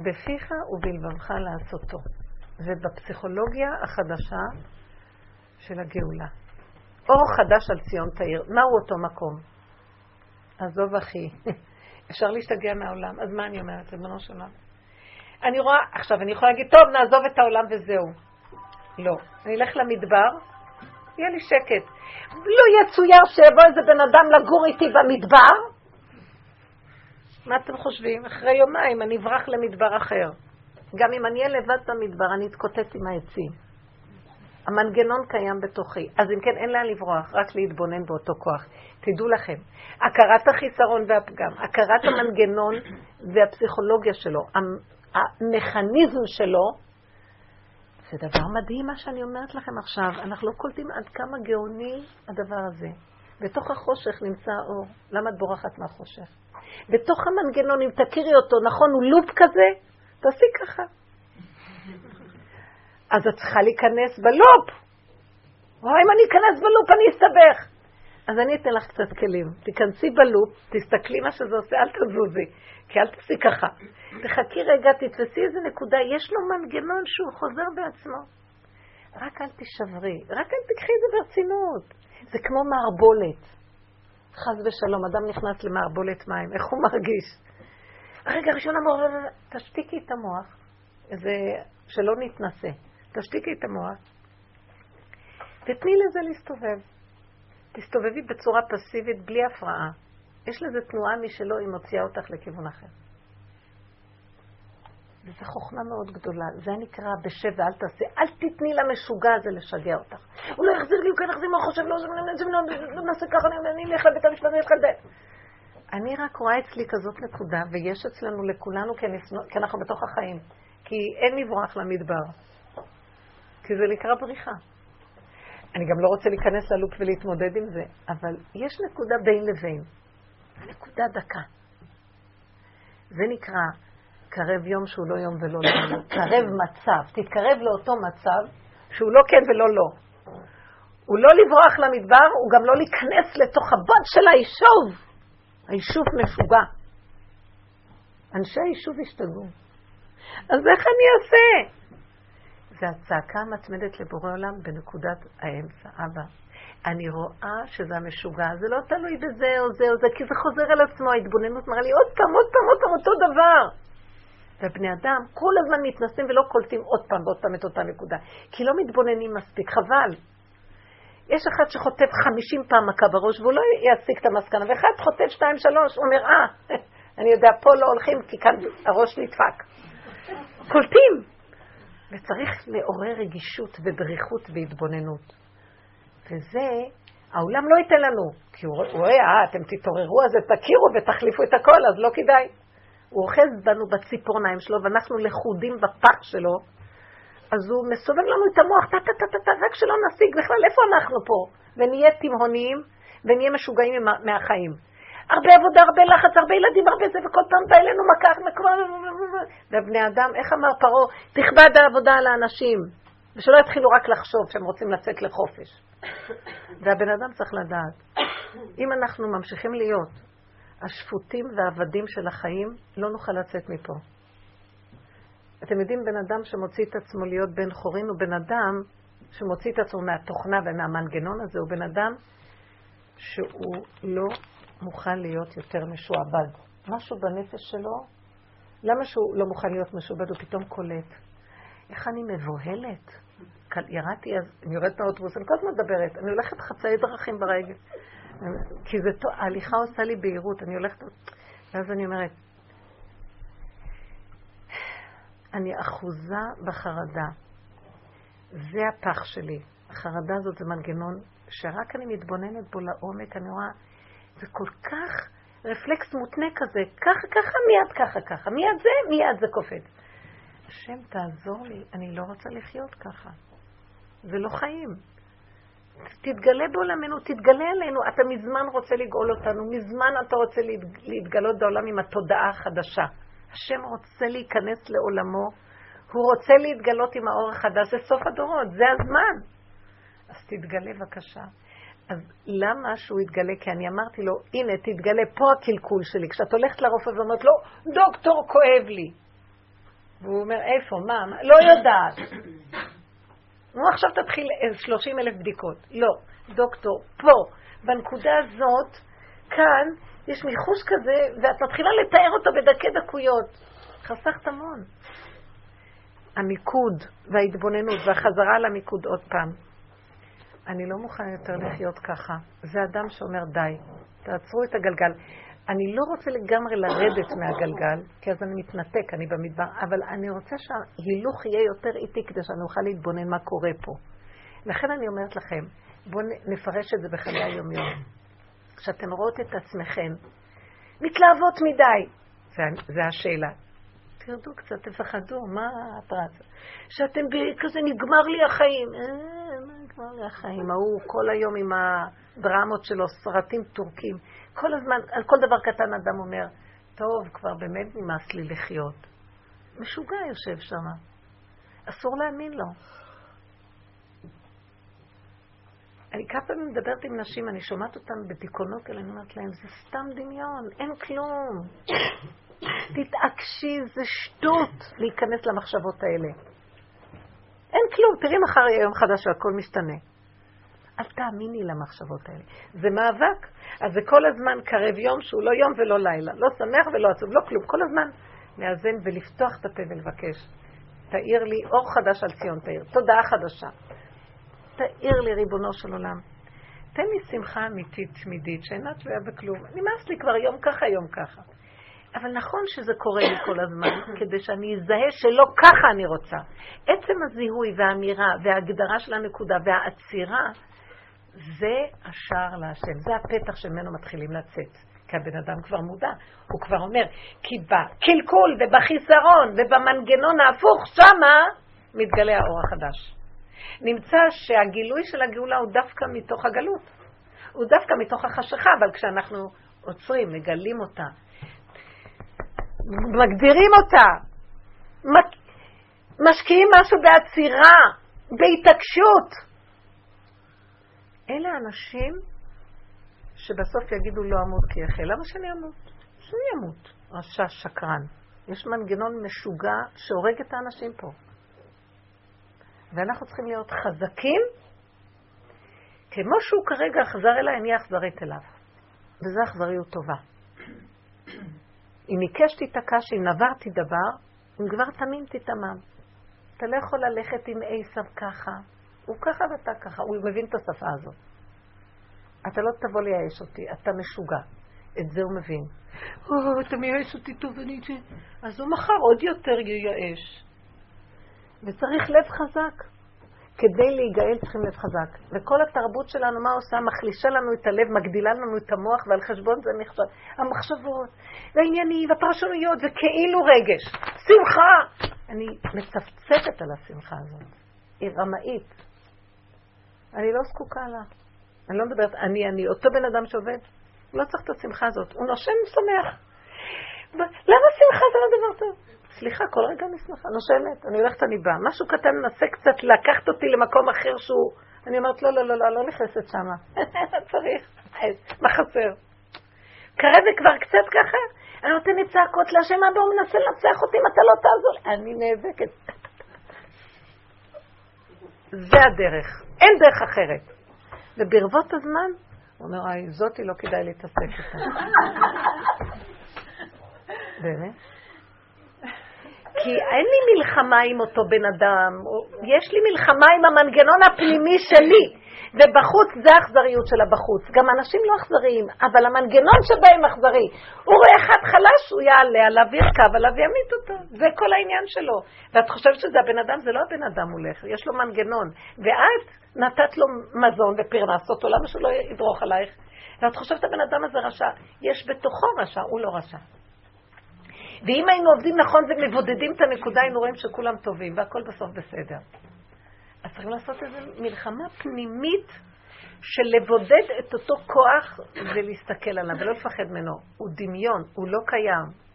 בפיך ובלבבך לעשותו. ובפסיכולוגיה החדשה של הגאולה. אור חדש על ציון תאיר. מהו אותו מקום? עזוב אחי, אפשר להשתגע מהעולם. אז מה אני אומרת, ריבונו של? אני רואה, עכשיו אני יכולה להגיד, טוב, נעזוב את העולם וזהו. לא. אני אלך למדבר, יהיה לי שקט. לא יצויר שיבוא איזה בן אדם לגור איתי במדבר? מה אתם חושבים? אחרי יומיים אני אברח למדבר אחר. גם אם אני אהיה לבד במדבר, אני אתקוטט עם העצים. המנגנון קיים בתוכי. אז אם כן, אין לאן לברוח, רק להתבונן באותו כוח. תדעו לכם, הכרת החיסרון והפגם, הכרת המנגנון והפסיכולוגיה שלו, המכניזם שלו, זה דבר מדהים מה שאני אומרת לכם עכשיו. אנחנו לא קולטים עד כמה גאוני הדבר הזה. בתוך החושך נמצא האור. למה את בורחת מהחושך? בתוך המנגנון, אם תכירי אותו, נכון, הוא לופ כזה, תעשי ככה. אז את צריכה להיכנס בלופ. או אם אני אכנס בלופ אני אסתבך. אז אני אתן לך קצת כלים. תיכנסי בלופ, תסתכלי מה שזה עושה, אל תזוזי, כי אל תעשי ככה. תחכי רגע, תתפסי איזה נקודה, יש לו מנגנון שהוא חוזר בעצמו. רק אל תישברי, רק אל תקחי את זה ברצינות. זה כמו מערבולת. חס ושלום, אדם נכנס למערבולת מים, איך הוא מרגיש? הרגע הראשון המוח, תשתיקי את המוח, זה שלא נתנסה. תשתיקי את המוח, ותני לזה להסתובב. תסתובבי בצורה פסיבית, בלי הפרעה. יש לזה תנועה משלו, היא מוציאה אותך לכיוון אחר. וזו חוכמה מאוד גדולה. זה נקרא בשב ואל תעשה. אל תתני למשוגע הזה לשגע אותך. הוא לא יחזיר לי, הוא כן יחזיר מה חושב, לא, לא נעשה ככה, אני אלך לבית המשפט, אני אלך לבית. אני רק רואה אצלי כזאת נקודה, ויש אצלנו לכולנו, כי אנחנו בתוך החיים. כי אין לברוח למדבר. כי זה נקרא בריחה. אני גם לא רוצה להיכנס ללופ ולהתמודד עם זה, אבל יש נקודה בין לבין. נקודה דקה. זה נקרא קרב יום שהוא לא יום ולא לילה. קרב מצב. תתקרב לאותו מצב שהוא לא כן ולא לא. הוא לא לברוח למדבר, הוא גם לא להיכנס לתוך הבוט של היישוב. היישוב משוגע. אנשי היישוב השתגעו. אז איך אני אעשה? זה הצעקה המתמדת לבורא עולם בנקודת האמצע. אבא, אני רואה שזה המשוגע, זה לא תלוי בזה או זה או זה, כי זה חוזר על עצמו, ההתבוננות מראה לי עוד פעם, עוד פעם, עוד פעם, אותו דבר. והבני אדם כל הזמן מתנסים ולא קולטים עוד פעם ועוד פעם את אותה נקודה, כי לא מתבוננים מספיק, חבל. יש אחד שחוטף חמישים פעם מכה בראש והוא לא יסיק את המסקנה, ואחד חוטף שתיים שלוש, הוא אומר, אה, אני יודע, פה לא הולכים כי כאן הראש נדפק. קולטים. וצריך לעורר רגישות ובריחות והתבוננות. וזה, העולם לא ייתן לנו, כי הוא רואה, אה, אתם תתעוררו, אז תכירו ותחליפו את הכל, אז לא כדאי. הוא אוחז בנו בציפורניים שלו, ואנחנו לכודים בפח שלו, אז הוא מסובב לנו את המוח, טה-טה-טה-טה, רק שלא נשיג בכלל איפה אנחנו פה, ונהיה תימהוניים, ונהיה משוגעים מהחיים. הרבה עבודה, הרבה לחץ, הרבה ילדים, הרבה זה, וכל פעם בא אלינו מכה, ובני אדם, איך אמר פרעה, תכבד העבודה על האנשים, ושלא יתחילו רק לחשוב שהם רוצים לצאת לחופש. והבן אדם צריך לדעת, אם אנחנו ממשיכים להיות השפוטים והעבדים של החיים, לא נוכל לצאת מפה. אתם יודעים, בן אדם שמוציא את עצמו להיות בן חורין הוא בן אדם שמוציא את עצמו מהתוכנה ומהמנגנון הזה, הוא בן אדם שהוא לא מוכן להיות יותר משועבד. משהו בנפש שלו, למה שהוא לא מוכן להיות משועבד? הוא פתאום קולט. איך אני מבוהלת? ירדתי אז, אני יורדת מהאוטובוס, אני כל הזמן מדברת, אני הולכת חצאי דרכים ברגל. כי זה טוב, ההליכה עושה לי בהירות, אני הולכת... ואז אני אומרת, אני אחוזה בחרדה. זה הפח שלי. החרדה הזאת זה מנגנון שרק אני מתבוננת בו לעומק, אני רואה, זה כל כך רפלקס מותנה כזה, ככה, ככה, מיד ככה, ככה, מיד זה, מיד זה קופץ. השם, תעזור לי, אני לא רוצה לחיות ככה. זה לא חיים. תתגלה בעולמנו, תתגלה עלינו. אתה מזמן רוצה לגאול אותנו, מזמן אתה רוצה להתגלות בעולם עם התודעה החדשה. השם רוצה להיכנס לעולמו, הוא רוצה להתגלות עם האור החדש, זה סוף הדורות, זה הזמן. אז תתגלה בבקשה. אז למה שהוא יתגלה? כי אני אמרתי לו, הנה, תתגלה, פה הקלקול שלי. כשאת הולכת לרופא ואומרת לו, דוקטור, כואב לי. והוא אומר, איפה, מה, מה? לא יודעת. נו, עכשיו תתחיל 30 אלף בדיקות. לא, דוקטור, פה, בנקודה הזאת, כאן, יש ניחוש כזה, ואת מתחילה לתאר אותו בדקי דקויות. חסכת המון. המיקוד וההתבוננות והחזרה למיקוד עוד פעם. אני לא מוכן יותר לחיות ככה. זה אדם שאומר די, תעצרו את הגלגל. אני לא רוצה לגמרי לרדת מהגלגל, כי אז אני מתנתק, אני במדבר, אבל אני רוצה שההילוך יהיה יותר איטי כדי שאני אוכל להתבונן מה קורה פה. לכן אני אומרת לכם, בואו נפרש את זה בחיי היום-יום. כשאתן רואות את עצמכן מתלהבות מדי, זה, זה השאלה. תרדו קצת, תפחדו, מה את רצה? שאתם כזה נגמר לי החיים. לי החיים? ההוא כל היום עם הדרמות שלו, סרטים טורקים. כל הזמן, על כל דבר קטן אדם אומר, טוב, כבר באמת נמאס לי לחיות. משוגע יושב שם. אסור להאמין לו. אני כמה פעמים מדברת עם נשים, אני שומעת אותן בדיכאונות כאלה, אני אומרת להן, זה סתם דמיון, אין כלום. תתעקשי, זה שטות להיכנס למחשבות האלה. אין כלום, תראי מחר יהיה יום חדש והכל משתנה. אל תאמיני למחשבות האלה. זה מאבק. אז זה כל הזמן קרב יום שהוא לא יום ולא לילה. לא שמח ולא עצוב, לא כלום. כל הזמן לאזן ולפתוח את הפה ולבקש. תאיר לי אור חדש על ציון תאיר. תודעה חדשה. תאיר לי, ריבונו של עולם. תן לי שמחה אמיתית, תמידית, שאינה תלויה בכלום. נמאס לי כבר יום ככה, יום ככה. אבל נכון שזה קורה לי כל הזמן, כדי שאני אזהה שלא ככה אני רוצה. עצם הזיהוי והאמירה וההגדרה של הנקודה והעצירה, זה השער להשם, זה הפתח שממנו מתחילים לצאת. כי הבן אדם כבר מודע, הוא כבר אומר, כי בקלקול ובחיסרון ובמנגנון ההפוך, שמה מתגלה האור החדש. נמצא שהגילוי של הגאולה הוא דווקא מתוך הגלות. הוא דווקא מתוך החשיכה, אבל כשאנחנו עוצרים, מגלים אותה, מגדירים אותה, משקיעים משהו בעצירה, בהתעקשות. אלה אנשים שבסוף יגידו לא אמות כי יחל. למה שאני אמות? שהוא ימות. רשע, שקרן. יש מנגנון משוגע שהורג את האנשים פה. ואנחנו צריכים להיות חזקים, כמו שהוא כרגע אכזר אליי, אני אכזרית אליו. וזו אכזריות טובה. אם עיקש תיתקע, שאם נברתי דבר, אם כבר תמים תתמם. אתה לא יכול ללכת עם עשב ככה, הוא ככה ואתה ככה, הוא מבין את השפה הזאת. אתה לא תבוא לייאש אותי, אתה משוגע. את זה הוא מבין. או, אתה מייאש אותי טוב, אני... אז הוא מחר עוד יותר ייאש. וצריך לב חזק. כדי להיגאל צריכים לב חזק. וכל התרבות שלנו, מה עושה? מחלישה לנו את הלב, מגדילה לנו את המוח, ועל חשבון זה נחשב. המחשבות, והעניינים, והפרשנויות, וכאילו רגש. שמחה! אני מצפצפת על השמחה הזאת. היא רמאית. אני לא זקוקה לה. אני לא מדברת, אני, אני, אותו בן אדם שעובד, לא צריך את השמחה הזאת. הוא נושם שמח. למה שמחה זה לא דבר טוב? סליחה, כל רגע אני שמחה, נושמת, אני הולכת, אני באה. משהו קטן מנסה קצת לקחת אותי למקום אחר שהוא... אני אומרת, לא, לא, לא, לא, לא נכנסת שמה. צריך, מה חסר? כרגע כבר קצת ככה, אני נותנת צעקות להשם, אבא, הוא מנסה לנצח אותי אם אתה לא תעזור. אני נאבקת. זה הדרך, אין דרך אחרת. וברבות הזמן, הוא אומר, זאתי לא כדאי להתעסק איתה. באמת? כי אין לי מלחמה עם אותו בן אדם, יש לי מלחמה עם המנגנון הפנימי שלי. ובחוץ זה האכזריות של הבחוץ. גם אנשים לא אכזריים, אבל המנגנון שבהם אכזרי. הוא רואה אחד חלש, הוא יעלה עליו, ירכב עליו וימית אותו. זה כל העניין שלו. ואת חושבת שזה הבן אדם? זה לא הבן אדם הולך, יש לו מנגנון. ואת נתת לו מזון ופרנסת אותו, למה שהוא לא ידרוך עלייך? ואת חושבת הבן אדם הזה רשע. יש בתוכו רשע, הוא לא רשע. ואם היינו עובדים נכון ומבודדים את הנקודה, היינו רואים שכולם טובים והכל בסוף בסדר. אז צריכים לעשות איזו מלחמה פנימית של לבודד את אותו כוח ולהסתכל עליו ולא לפחד ממנו. הוא דמיון, הוא לא קיים.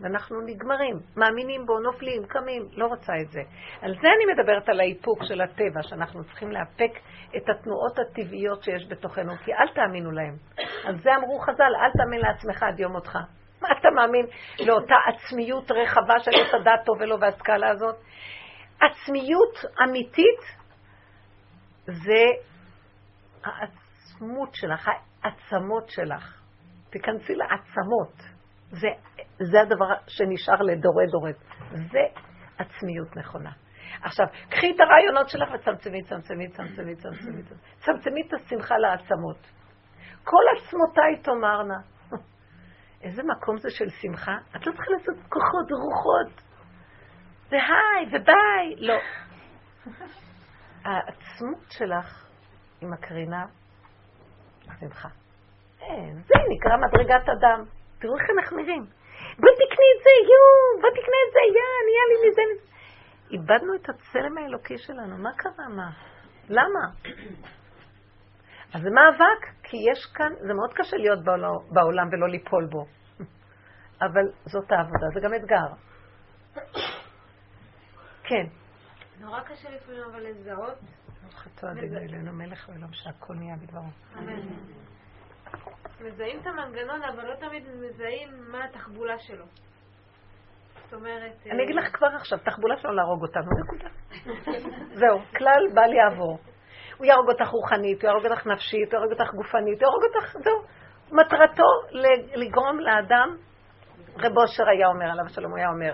ואנחנו נגמרים, מאמינים בו, נופלים, קמים, לא רוצה את זה. על זה אני מדברת על האיפוק של הטבע, שאנחנו צריכים לאפק את התנועות הטבעיות שיש בתוכנו, כי אל תאמינו להם. על זה אמרו חז"ל, אל תאמין לעצמך עד יום מותך. מה אתה מאמין לאותה עצמיות רחבה של את הדעת טוב ולא והסקאלה הזאת? עצמיות אמיתית זה העצמות שלך, העצמות שלך. תיכנסי לעצמות. זה, זה הדבר שנשאר לדורי דורי. זה עצמיות נכונה. עכשיו, קחי את הרעיונות שלך וצמצמי, צמצמי, צמצמי, צמצמי, צמצמי את השמחה לעצמות. כל עצמותיי תאמרנה. איזה מקום זה של שמחה? את לא צריכה לעשות כוחות ורוחות. והי וביי. לא. העצמות שלך היא מקרינה שמחה. אין, זה נקרא מדרגת אדם. תראו איך הם מחמירים. בואי תקני את זה, יואו, בואי תקנה את זה, יא, נהיה לי מזה. איבדנו את הצלם האלוקי שלנו, מה קרה, מה? למה? אז זה מאבק, כי יש כאן, זה מאוד קשה להיות בעולם ולא ליפול בו. אבל זאת העבודה, זה גם אתגר. כן. נורא קשה לפעמים אבל לזהות. חטא הדין אלינו מלך ועולם שהכל נהיה בדברו. מזהים את המנגנון, אבל לא תמיד מזהים מה התחבולה שלו. זאת אומרת... אני אגיד לך כבר עכשיו, תחבולה שלו להרוג אותנו, נקודה. זהו, כלל בל יעבור. הוא יהרוג אותך רוחנית, הוא יהרוג אותך נפשית, הוא יהרוג אותך גופנית, הוא יהרוג אותך, זהו. מטרתו לגרום לאדם, רב אושר היה אומר, עליו השלום הוא היה אומר,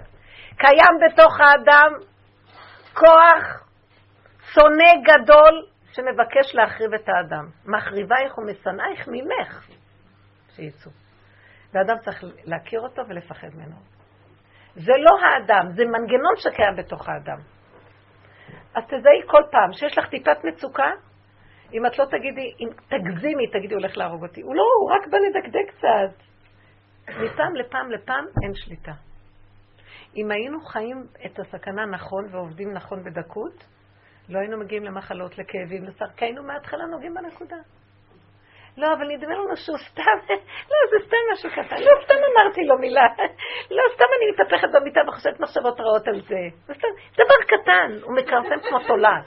קיים בתוך האדם כוח שונא גדול שמבקש להחריב את האדם. מחריבייך ומשנאייך ממך שיצאו. ואדם צריך להכיר אותו ולפחד ממנו. זה לא האדם, זה מנגנון שקיים בתוך האדם. אז תזהי כל פעם שיש לך טיפת מצוקה, אם את לא תגידי, אם תגזימי, תגידי, הולך להרוג אותי. הוא לא, הוא רק בא לדקדק קצת. מפעם לפעם לפעם אין שליטה. אם היינו חיים את הסכנה נכון ועובדים נכון בדקות, לא היינו מגיעים למחלות, לכאבים, כי היינו מההתחלה נוגעים בנקודה. לא, אבל נדמה לנו שהוא סתם, לא, זה סתם משהו קטן. לא, סתם אמרתי לו מילה. לא, סתם אני מתהפכת במיטה וחושבת מחשבות רעות על זה. זה סתם, דבר קטן, הוא מכרסם כמו תולעת.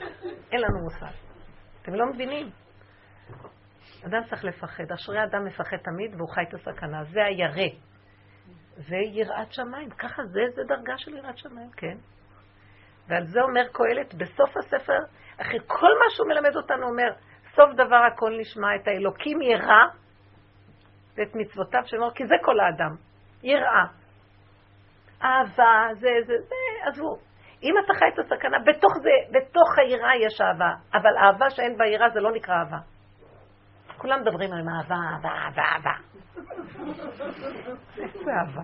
אין לנו מושג. אתם לא מבינים? אדם צריך לפחד. אשרי אדם מפחד תמיד והוא חי את הסכנה. זה הירא. זה יראת שמיים. ככה זה, זה דרגה של יראת שמיים, כן. ועל זה אומר קהלת בסוף הספר, אחרי כל מה שהוא מלמד אותנו, אומר, סוף דבר הכל נשמע את האלוקים יראה ואת מצוותיו שלו, כי זה כל האדם, יראה. אהבה, זה, זה, זה, עזבו. אם אתה חי את הסכנה, בתוך זה, בתוך היראה יש אהבה, אבל אהבה שאין בה יראה זה לא נקרא אהבה. כולם מדברים על אהבה, אהבה, אהבה, אהבה. איזה אהבה.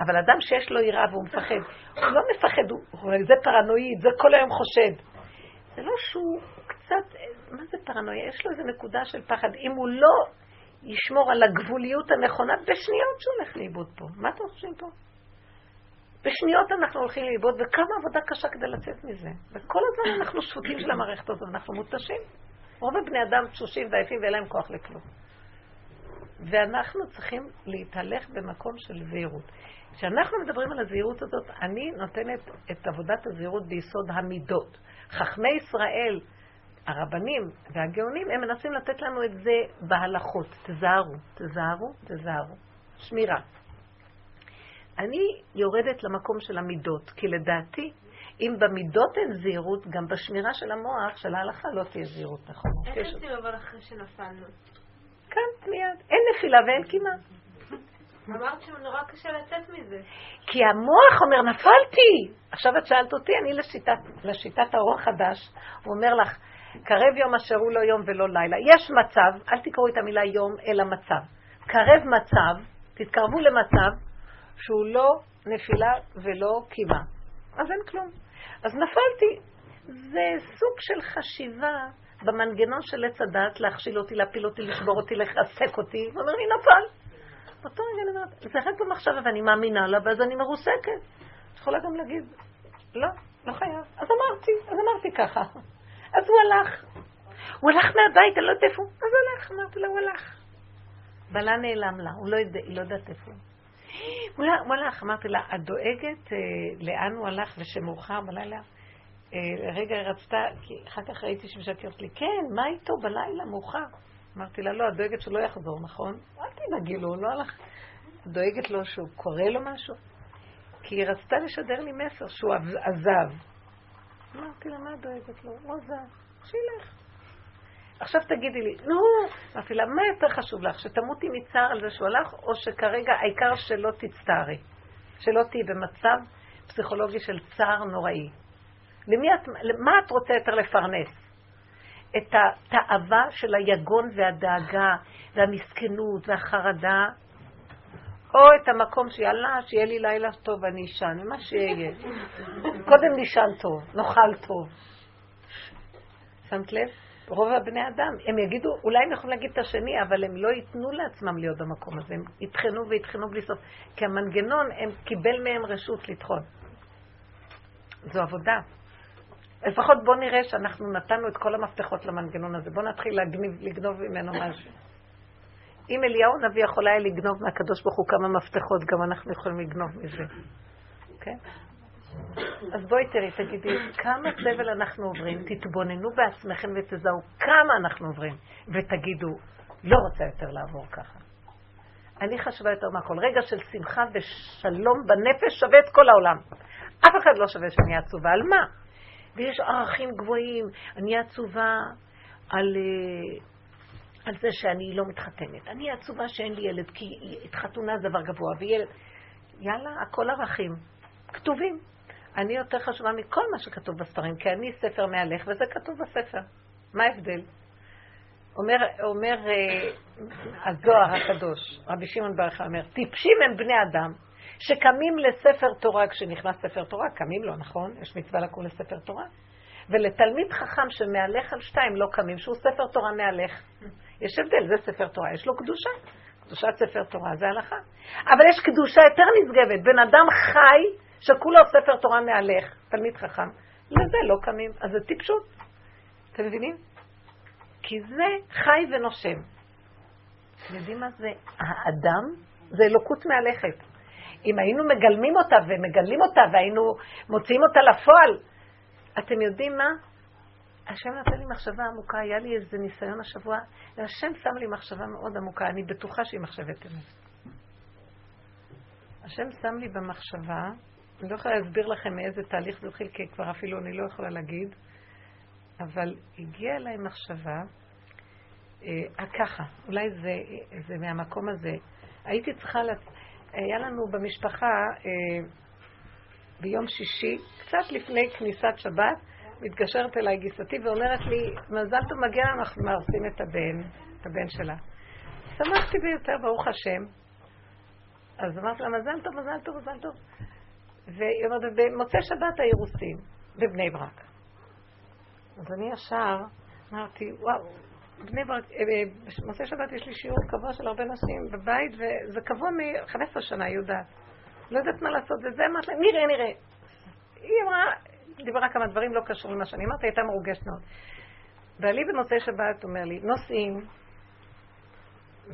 אבל אדם שיש לו יראה והוא מפחד, הוא לא מפחד, הוא, זה פרנואיד, זה כל היום חושד. זה לא שהוא קצת, מה זה פרנויה? יש לו איזו נקודה של פחד. אם הוא לא ישמור על הגבוליות הנכונה, בשניות שהוא הולך לאיבוד פה. מה אתם חושבים פה? בשניות אנחנו הולכים לאיבוד, וכמה עבודה קשה כדי לצאת מזה. וכל הזמן אנחנו שפוטים של המערכת הזאת, אנחנו מותשים. רוב הבני אדם תשושים ועייפים ואין להם כוח לכלום. ואנחנו צריכים להתהלך במקום של זהירות. כשאנחנו מדברים על הזהירות הזאת, אני נותנת את עבודת הזהירות ביסוד המידות. חכמי ישראל, הרבנים והגאונים, הם מנסים לתת לנו את זה בהלכות. תזהרו, תזהרו, תזהרו. שמירה. אני יורדת למקום של המידות, כי לדעתי, אם במידות אין זהירות, גם בשמירה של המוח, של ההלכה, לא תהיה זהירות נכון. איך יוצאים אבל אחרי שנפלנו? כאן, מיד. אין נפילה ואין קימה. אמרת שנורא קשה לצאת מזה. כי המוח אומר, נפלתי. עכשיו את שאלת אותי, אני לשיטת, לשיטת האור החדש, הוא אומר לך, קרב יום אשר הוא לא יום ולא לילה. יש מצב, אל תקראו את המילה יום, אלא מצב. קרב מצב, תתקרבו למצב שהוא לא נפילה ולא קימה. אז אין כלום. אז נפלתי. זה סוג של חשיבה במנגנון של עץ הדעת להכשיל אותי, להפיל אותי, לשבור אותי, לחזק אותי, הוא אומר לי, נפל. באותו רגע אני אומרת, זה רק במחשבה ואני מאמינה לה, ואז אני מרוסקת. את יכולה גם להגיד, לא, לא חייב. אז אמרתי, אז אמרתי ככה. אז הוא הלך. הוא הלך מהבית, אני לא יודעת איפה הוא. אז הלך, אמרתי לה, הוא הלך. בעלה נעלם לה, הוא לא יודע, היא לא יודעת איפה הוא. הוא הלך, אמרתי לה, את דואגת אה, לאן הוא הלך ושמאוחר בלילה? אה, רגע, היא רצתה, כי אחר כך ראיתי שמשקרת לי, כן, מה איתו בלילה, מאוחר? אמרתי לה, לא, את דואגת שהוא לא יחזור, נכון? אל תדאגי לו, הוא לא הלך. דואגת לו שהוא קורא לו משהו? כי היא רצתה לשדר לי מסר שהוא עזב. אמרתי לה, מה את דואגת לו? עזב, שילך. עכשיו תגידי לי, נו, אמרתי לה, מה יותר חשוב לך, שתמותי מצער על זה שהוא הלך, או שכרגע העיקר שלא תצטערי, שלא תהיי במצב פסיכולוגי של צער נוראי. למי את, מה את רוצה יותר לפרנס? את התאווה של היגון והדאגה והמסכנות והחרדה, או את המקום שיאללה, שיהיה לי לילה טוב ואני אשן, ומה שיהיה. קודם נשן טוב, נאכל טוב. שמת לב? רוב הבני אדם, הם יגידו, אולי הם יכולים להגיד את השני, אבל הם לא ייתנו לעצמם להיות במקום הזה, הם יטחנו ויטחנו בלי סוף. כי המנגנון, הם קיבל מהם רשות לטחון. זו עבודה. לפחות בואו נראה שאנחנו נתנו את כל המפתחות למנגנון הזה. בואו נתחיל להגניב, לגנוב ממנו משהו. אם אליהו נביא יכול היה לגנוב מהקדוש ברוך הוא כמה מפתחות, גם אנחנו יכולים לגנוב מזה. כן? אז בואי תראי, תגידי, כמה סבל אנחנו עוברים, תתבוננו בעצמכם ותזהו כמה אנחנו עוברים, ותגידו, לא רוצה יותר לעבור ככה. אני חשבה יותר מהכל. רגע של שמחה ושלום בנפש שווה את כל העולם. אף אחד לא שווה שאני עצובה. על מה? ויש ערכים גבוהים. אני עצובה על, אה, על זה שאני לא מתחתנת. אני עצובה שאין לי ילד, כי חתונה זה דבר גבוה, וילד... יאללה, הכל ערכים. כתובים. אני יותר חשובה מכל מה שכתוב בספרים, כי אני ספר מהלך, וזה כתוב בספר. מה ההבדל? אומר, אומר אה, הזוהר הקדוש, רבי שמעון בר אומר, טיפשים הם בני אדם שקמים לספר תורה, כשנכנס ספר תורה, קמים לו, נכון? יש מצווה לקום לספר תורה. ולתלמיד חכם שמהלך על שתיים לא קמים, שהוא ספר תורה מהלך. יש הבדל, זה ספר תורה, יש לו קדושה. קדושת ספר תורה זה הלכה. אבל יש קדושה יותר נשגבת, בן אדם חי שכולו ספר תורה מהלך, תלמיד חכם. לזה לא קמים, אז זה טיפשות. אתם מבינים? כי זה חי ונושם. אתם יודעים מה זה? האדם זה אלוקות מהלכת. אם היינו מגלמים אותה ומגלים אותה והיינו מוציאים אותה לפועל, אתם יודעים מה? השם נתן לי מחשבה עמוקה, היה לי איזה ניסיון השבוע, והשם שם לי מחשבה מאוד עמוקה, אני בטוחה שהיא מחשבת אמת. השם שם לי במחשבה, אני לא יכולה להסביר לכם מאיזה תהליך זה התחיל, כי כבר אפילו אני לא יכולה להגיד, אבל הגיעה אליי מחשבה, אה, ככה, אולי זה, זה מהמקום הזה. הייתי צריכה, לה, היה לנו במשפחה אה, ביום שישי, קצת לפני כניסת שבת, מתקשרת אליי גיסתי ואומרת לי, מזל טוב מגיע אנחנו מארסים את הבן, את הבן שלה. שמחתי ביותר, ברוך השם. אז אמרתי לה, מזל טוב, מזל טוב, מזל טוב. והיא אומרת, במוצאי שבת האירוסין, בבני ברק. אז אני ישר אמרתי, וואו, בני ברק, אה, אה, במוצאי שבת יש לי שיעור קבוע של הרבה נשים בבית, וזה קבוע מ-15 שנה, יודעת. לא יודעת מה לעשות, וזה אמרת לה, נראה, נראה. היא אמרה, דיברה כמה דברים לא קשור למה שאני אמרתי, הייתה מרוגשת מאוד. בעלי במוצאי שבת אומר לי, נוסעים.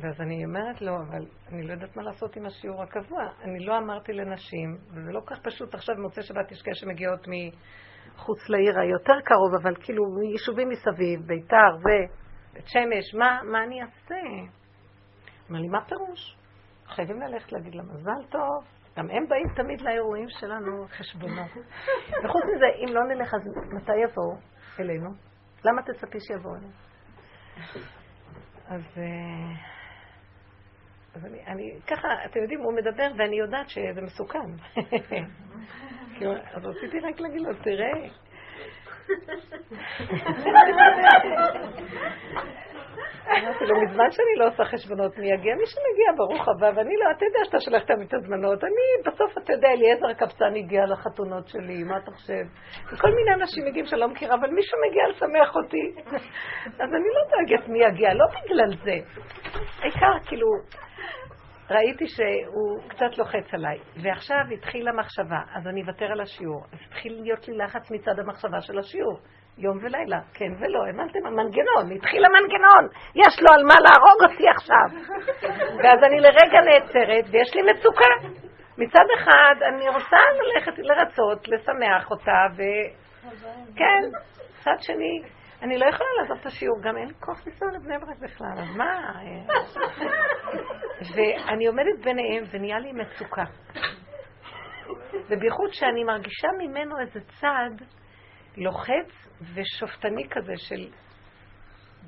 ואז אני אומרת לו, אבל אני לא יודעת מה לעשות עם השיעור הקבוע. אני לא אמרתי לנשים, וזה לא כך פשוט. עכשיו במוצאי שבת יש כאלה שמגיעות מחוץ לעיר היותר קרוב, אבל כאילו מיישובים מסביב, ביתר ובית שמש, מה, מה אני אעשה? אמר לי, מה פירוש? חייבים ללכת להגיד לה מזל טוב, גם הם באים תמיד לאירועים שלנו חשבונות. וחוץ מזה, אם לא נלך, אז מתי יבואו אלינו? למה תצפי שיבואו אלינו? אז, אה, אז אני, אני, ככה, אתם יודעים, הוא מדבר ואני יודעת שזה מסוכן. אז רציתי רק להגיד לו, תראה. אמרתי לו, מזמן שאני לא עושה חשבונות, מי יגיע? מי שמגיע, ברוך הבא, ואני לא, אתה יודע שאתה שולח תמיד את הזמנות. אני, בסוף, אתה יודע, אליעזר הקבצן הגיע לחתונות שלי, מה אתה חושב? וכל מיני אנשים מגיעים שאני לא מכירה, אבל מישהו מגיע לשמח אותי. אז אני לא דואגת מי יגיע, לא בגלל זה. העיקר, כאילו, ראיתי שהוא קצת לוחץ עליי, ועכשיו התחילה מחשבה, אז אני אוותר על השיעור. אז התחיל להיות לי לחץ מצד המחשבה של השיעור. יום ולילה, כן ולא, הבנתם? המנגנון, התחיל המנגנון, יש לו על מה להרוג אותי עכשיו. ואז אני לרגע נעצרת, ויש לי מצוקה. מצד אחד, אני רוצה ללכת לרצות, לשמח אותה, ו... כן, מצד שני, אני לא יכולה לעזוב את השיעור, גם אין כוח לנסוע לבני ברק בכלל, אז מה? ואני עומדת ביניהם, ונהיה לי מצוקה. ובייחוד שאני מרגישה ממנו איזה צד לוחץ ושופטני כזה של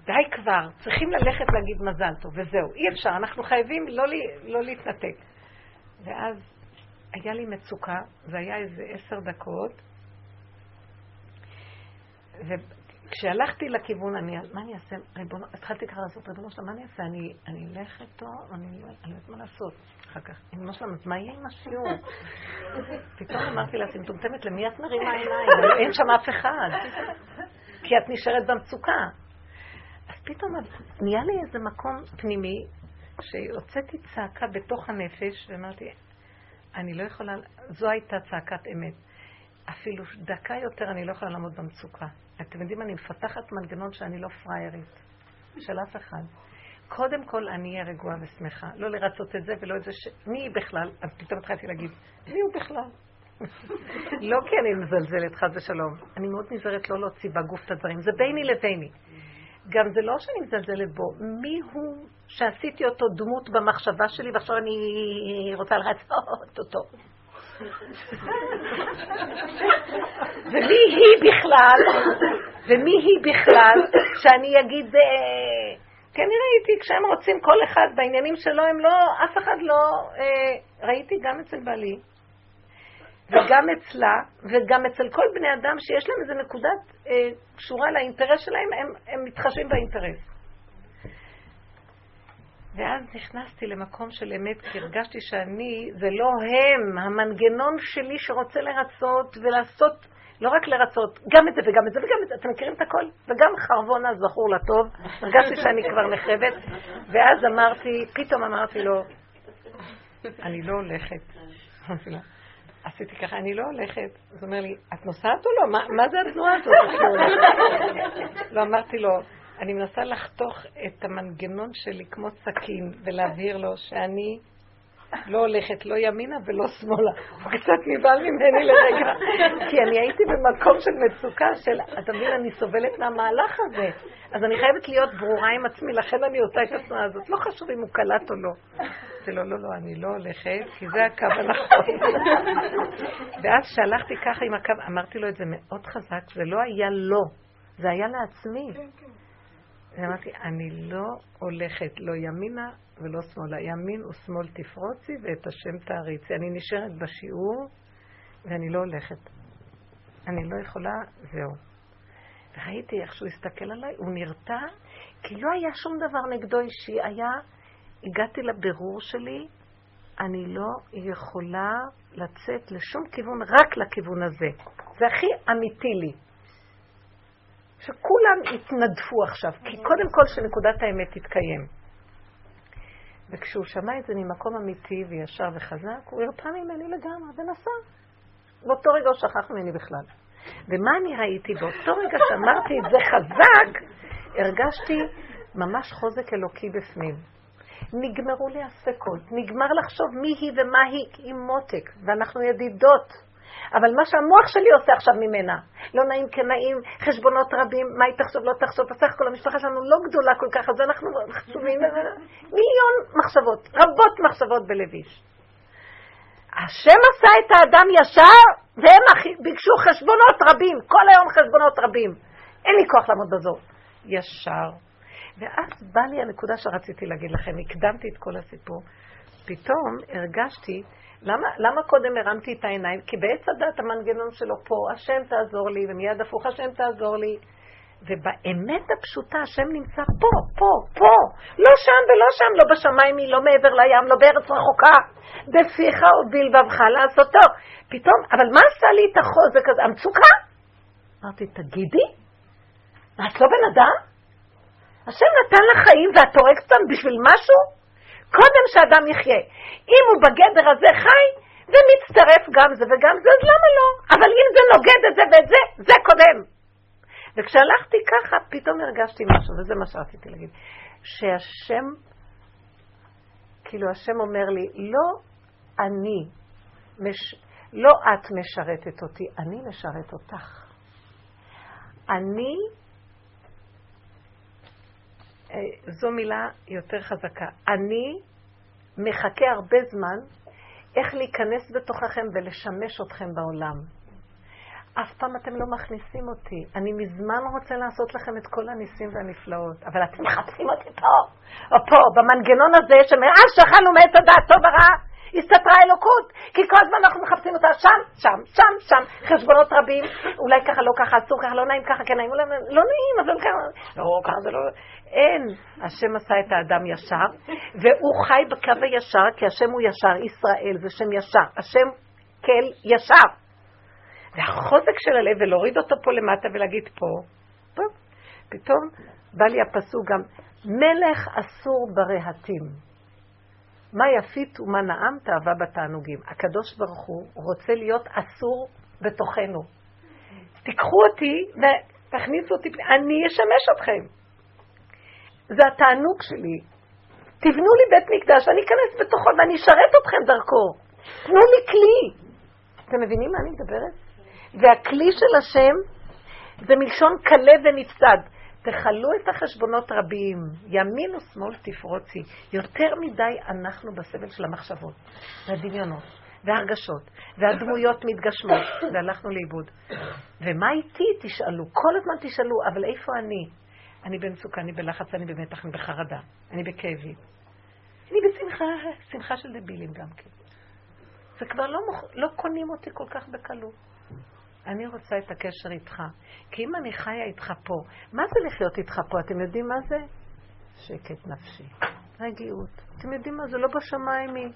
די כבר, צריכים ללכת להגיד מזל טוב, וזהו, אי אפשר, אנחנו חייבים לא, לא להתנתק. ואז היה לי מצוקה, זה היה איזה עשר דקות, וכשהלכתי לכיוון, אני, מה אני אעשה? ריבונו, התחלתי ככה לעשות, ריבונו שלמה, מה אני אעשה? אני, אני אלך איתו, אני לא יודעת מה לעשות. אחר כך, ריבונו שלמה, מה יהיה עם השיעור? פתאום אמרתי לה, מטומטמת, למי את מרימה עיניים? אין שם אף אחד. כי את נשארת במצוקה. אז פתאום נהיה לי איזה מקום פנימי, שהוצאתי צעקה בתוך הנפש, ואמרתי, אני לא יכולה, זו הייתה צעקת אמת. אפילו דקה יותר אני לא יכולה לעמוד במצוקה. אתם יודעים, אני מפתחת מנגנון שאני לא פריירית, של אף אחד. קודם כל אני אהיה רגועה ושמחה. לא לרצות את זה ולא את זה ש... מי היא בכלל? אז פתאום התחלתי להגיד, מי הוא בכלל? לא כי אני מזלזלת, חס ושלום. אני מאוד נזהרת לא להוציא בגוף את הדברים. זה ביני לביני. גם זה לא שאני מזלזלת בו. מי הוא שעשיתי אותו דמות במחשבה שלי ועכשיו אני רוצה לרצות אותו? ומי היא בכלל, ומי היא בכלל, שאני אגיד, אה, אני ראיתי, כשהם רוצים כל אחד בעניינים שלו, הם לא, אף אחד לא, אה, ראיתי גם אצל בעלי, וגם אצלה, וגם אצל כל בני אדם שיש להם איזו נקודת אה, קשורה לאינטרס שלהם, הם, הם מתחשבים באינטרס. ואז נכנסתי למקום של אמת, כי הרגשתי שאני, זה לא הם, המנגנון שלי שרוצה לרצות ולעשות, לא רק לרצות, גם את זה וגם את זה וגם את זה, אתם מכירים את הכל? וגם חרבונה זכור לטוב, הרגשתי שאני כבר נחרבת, ואז אמרתי, פתאום אמרתי לו, אני לא הולכת. עשיתי ככה, אני לא הולכת. אז הוא אומר לי, את נוסעת או לא? מה, זה התנועה הזאת? לא, אמרתי לו, אני מנסה לחתוך את המנגנון שלי כמו סכין ולהבהיר לו שאני לא הולכת לא ימינה ולא שמאלה. הוא קצת נבהל ממני לרגע, כי אני הייתי במקום של מצוקה של, אתה מבין, אני סובלת מהמהלך הזה. אז אני חייבת להיות ברורה עם עצמי, לכן אני עושה את התנועה הזאת. לא חשוב אם הוא קלט או לא. זה לא, לא, לא, אני לא הולכת, כי זה הקו הנכון. ואז כשהלכתי ככה עם הקו, אמרתי לו את זה מאוד חזק, זה לא היה לא, זה היה לעצמי. ואמרתי, אני לא הולכת לא ימינה ולא שמאלה. ימין ושמאל תפרוצי ואת השם תעריצי. אני נשארת בשיעור ואני לא הולכת. אני לא יכולה, זהו. וראיתי איך שהוא הסתכל עליי, הוא נרתע, כי לא היה שום דבר נגדו אישי, היה, הגעתי לבירור שלי, אני לא יכולה לצאת לשום כיוון, רק לכיוון הזה. זה הכי אמיתי לי. שכולם יתנדפו עכשיו, כי קודם כל שנקודת האמת תתקיים. וכשהוא שמע את זה ממקום אמיתי וישר וחזק, הוא הרפא ממני לגמרי ונסע. באותו רגע הוא שכח ממני בכלל. ומה אני ראיתי? באותו רגע שאמרתי את זה חזק, הרגשתי ממש חוזק אלוקי בפנים. נגמרו לי הספקות, נגמר לחשוב מי היא ומה היא עם מותק, ואנחנו ידידות. אבל מה שהמוח שלי עושה עכשיו ממנה, לא נעים כנעים, חשבונות רבים, מה היא תחשוב, לא תחשוב, בסך הכל המשפחה שלנו לא גדולה כל כך, אז אנחנו חשובים, מיליון מחשבות, רבות מחשבות בלביש. השם עשה את האדם ישר, והם ביקשו חשבונות רבים, כל היום חשבונות רבים. אין לי כוח לעמוד בזאת. ישר. ואז באה לי הנקודה שרציתי להגיד לכם, הקדמתי את כל הסיפור. פתאום הרגשתי למה, למה קודם הרמתי את העיניים? כי בעץ הדת המנגנון שלו פה, השם תעזור לי, ומיד הפוך השם תעזור לי. ובאמת הפשוטה השם נמצא פה, פה, פה, לא שם ולא שם, לא בשמיים היא, לא מעבר לים, לא בארץ רחוקה, בפיך ובלבבך לעשותו. פתאום, אבל מה עשה לי את החוזק הזה? המצוקה? אמרתי, תגידי, את לא בן אדם? השם נתן לך חיים ואת הורגת אותם בשביל משהו? קודם שאדם יחיה. אם הוא בגדר הזה חי, זה מצטרף גם זה וגם זה, אז למה לא? אבל אם זה נוגד את זה ואת זה, זה קודם. וכשהלכתי ככה, פתאום הרגשתי משהו, וזה מה שרציתי להגיד. שהשם, כאילו השם אומר לי, לא אני, מש, לא את משרתת אותי, אני משרת אותך. אני זו מילה יותר חזקה. אני מחכה הרבה זמן איך להיכנס בתוככם ולשמש אתכם בעולם. אף פעם אתם לא מכניסים אותי. אני מזמן רוצה לעשות לכם את כל הניסים והנפלאות, אבל אתם מחפשים אותי פה, או פה, במנגנון הזה שמאז שאכלנו מעץ הדעת טוב ורע, הסתתרה אלוקות, כי כל הזמן אנחנו מחפשים אותה שם, שם, שם, שם, חשבונות רבים, אולי ככה, לא ככה, אסור ככה, לא נעים ככה, כן נעים, לא, לא נעים, אבל ככה, לא, ככה זה לא, אין. השם עשה את האדם ישר, והוא חי בקו הישר, כי השם הוא ישר, ישראל זה שם ישר, השם כל ישר. והחוזק של הלב, ולהוריד אותו פה למטה ולהגיד פה, טוב, פתאום בא לי הפסוק גם, מלך אסור ברהטים. מה יפית ומה נעם תאווה בתענוגים. הקדוש ברוך הוא רוצה להיות אסור בתוכנו. תיקחו אותי ותכניסו אותי, אני אשמש אתכם. זה התענוג שלי. תבנו לי בית מקדש, אני אכנס בתוכו ואני אשרת אתכם דרכו. תנו לי כלי. אתם מבינים מה אני מדברת? והכלי של השם זה מלשון כלה ונפסד. תכלו את החשבונות רבים, ימין ושמאל תפרוצי. יותר מדי אנחנו בסבל של המחשבות והדמיונות. והרגשות, והדמויות מתגשמות, והלכנו לאיבוד. ומה איתי תשאלו? כל הזמן תשאלו, אבל איפה אני? אני במצוקה, אני בלחץ, אני במתח, אני בחרדה, אני בכאבים. אני בשמחה, שמחה של דבילים גם כן. זה כבר לא, מוכ... לא קונים אותי כל כך בקלות. אני רוצה את הקשר איתך. כי אם אני חיה איתך פה, מה זה לחיות איתך פה? אתם יודעים מה זה? שקט נפשי. רגיעות. אתם יודעים מה? זה לא בשמיים היא.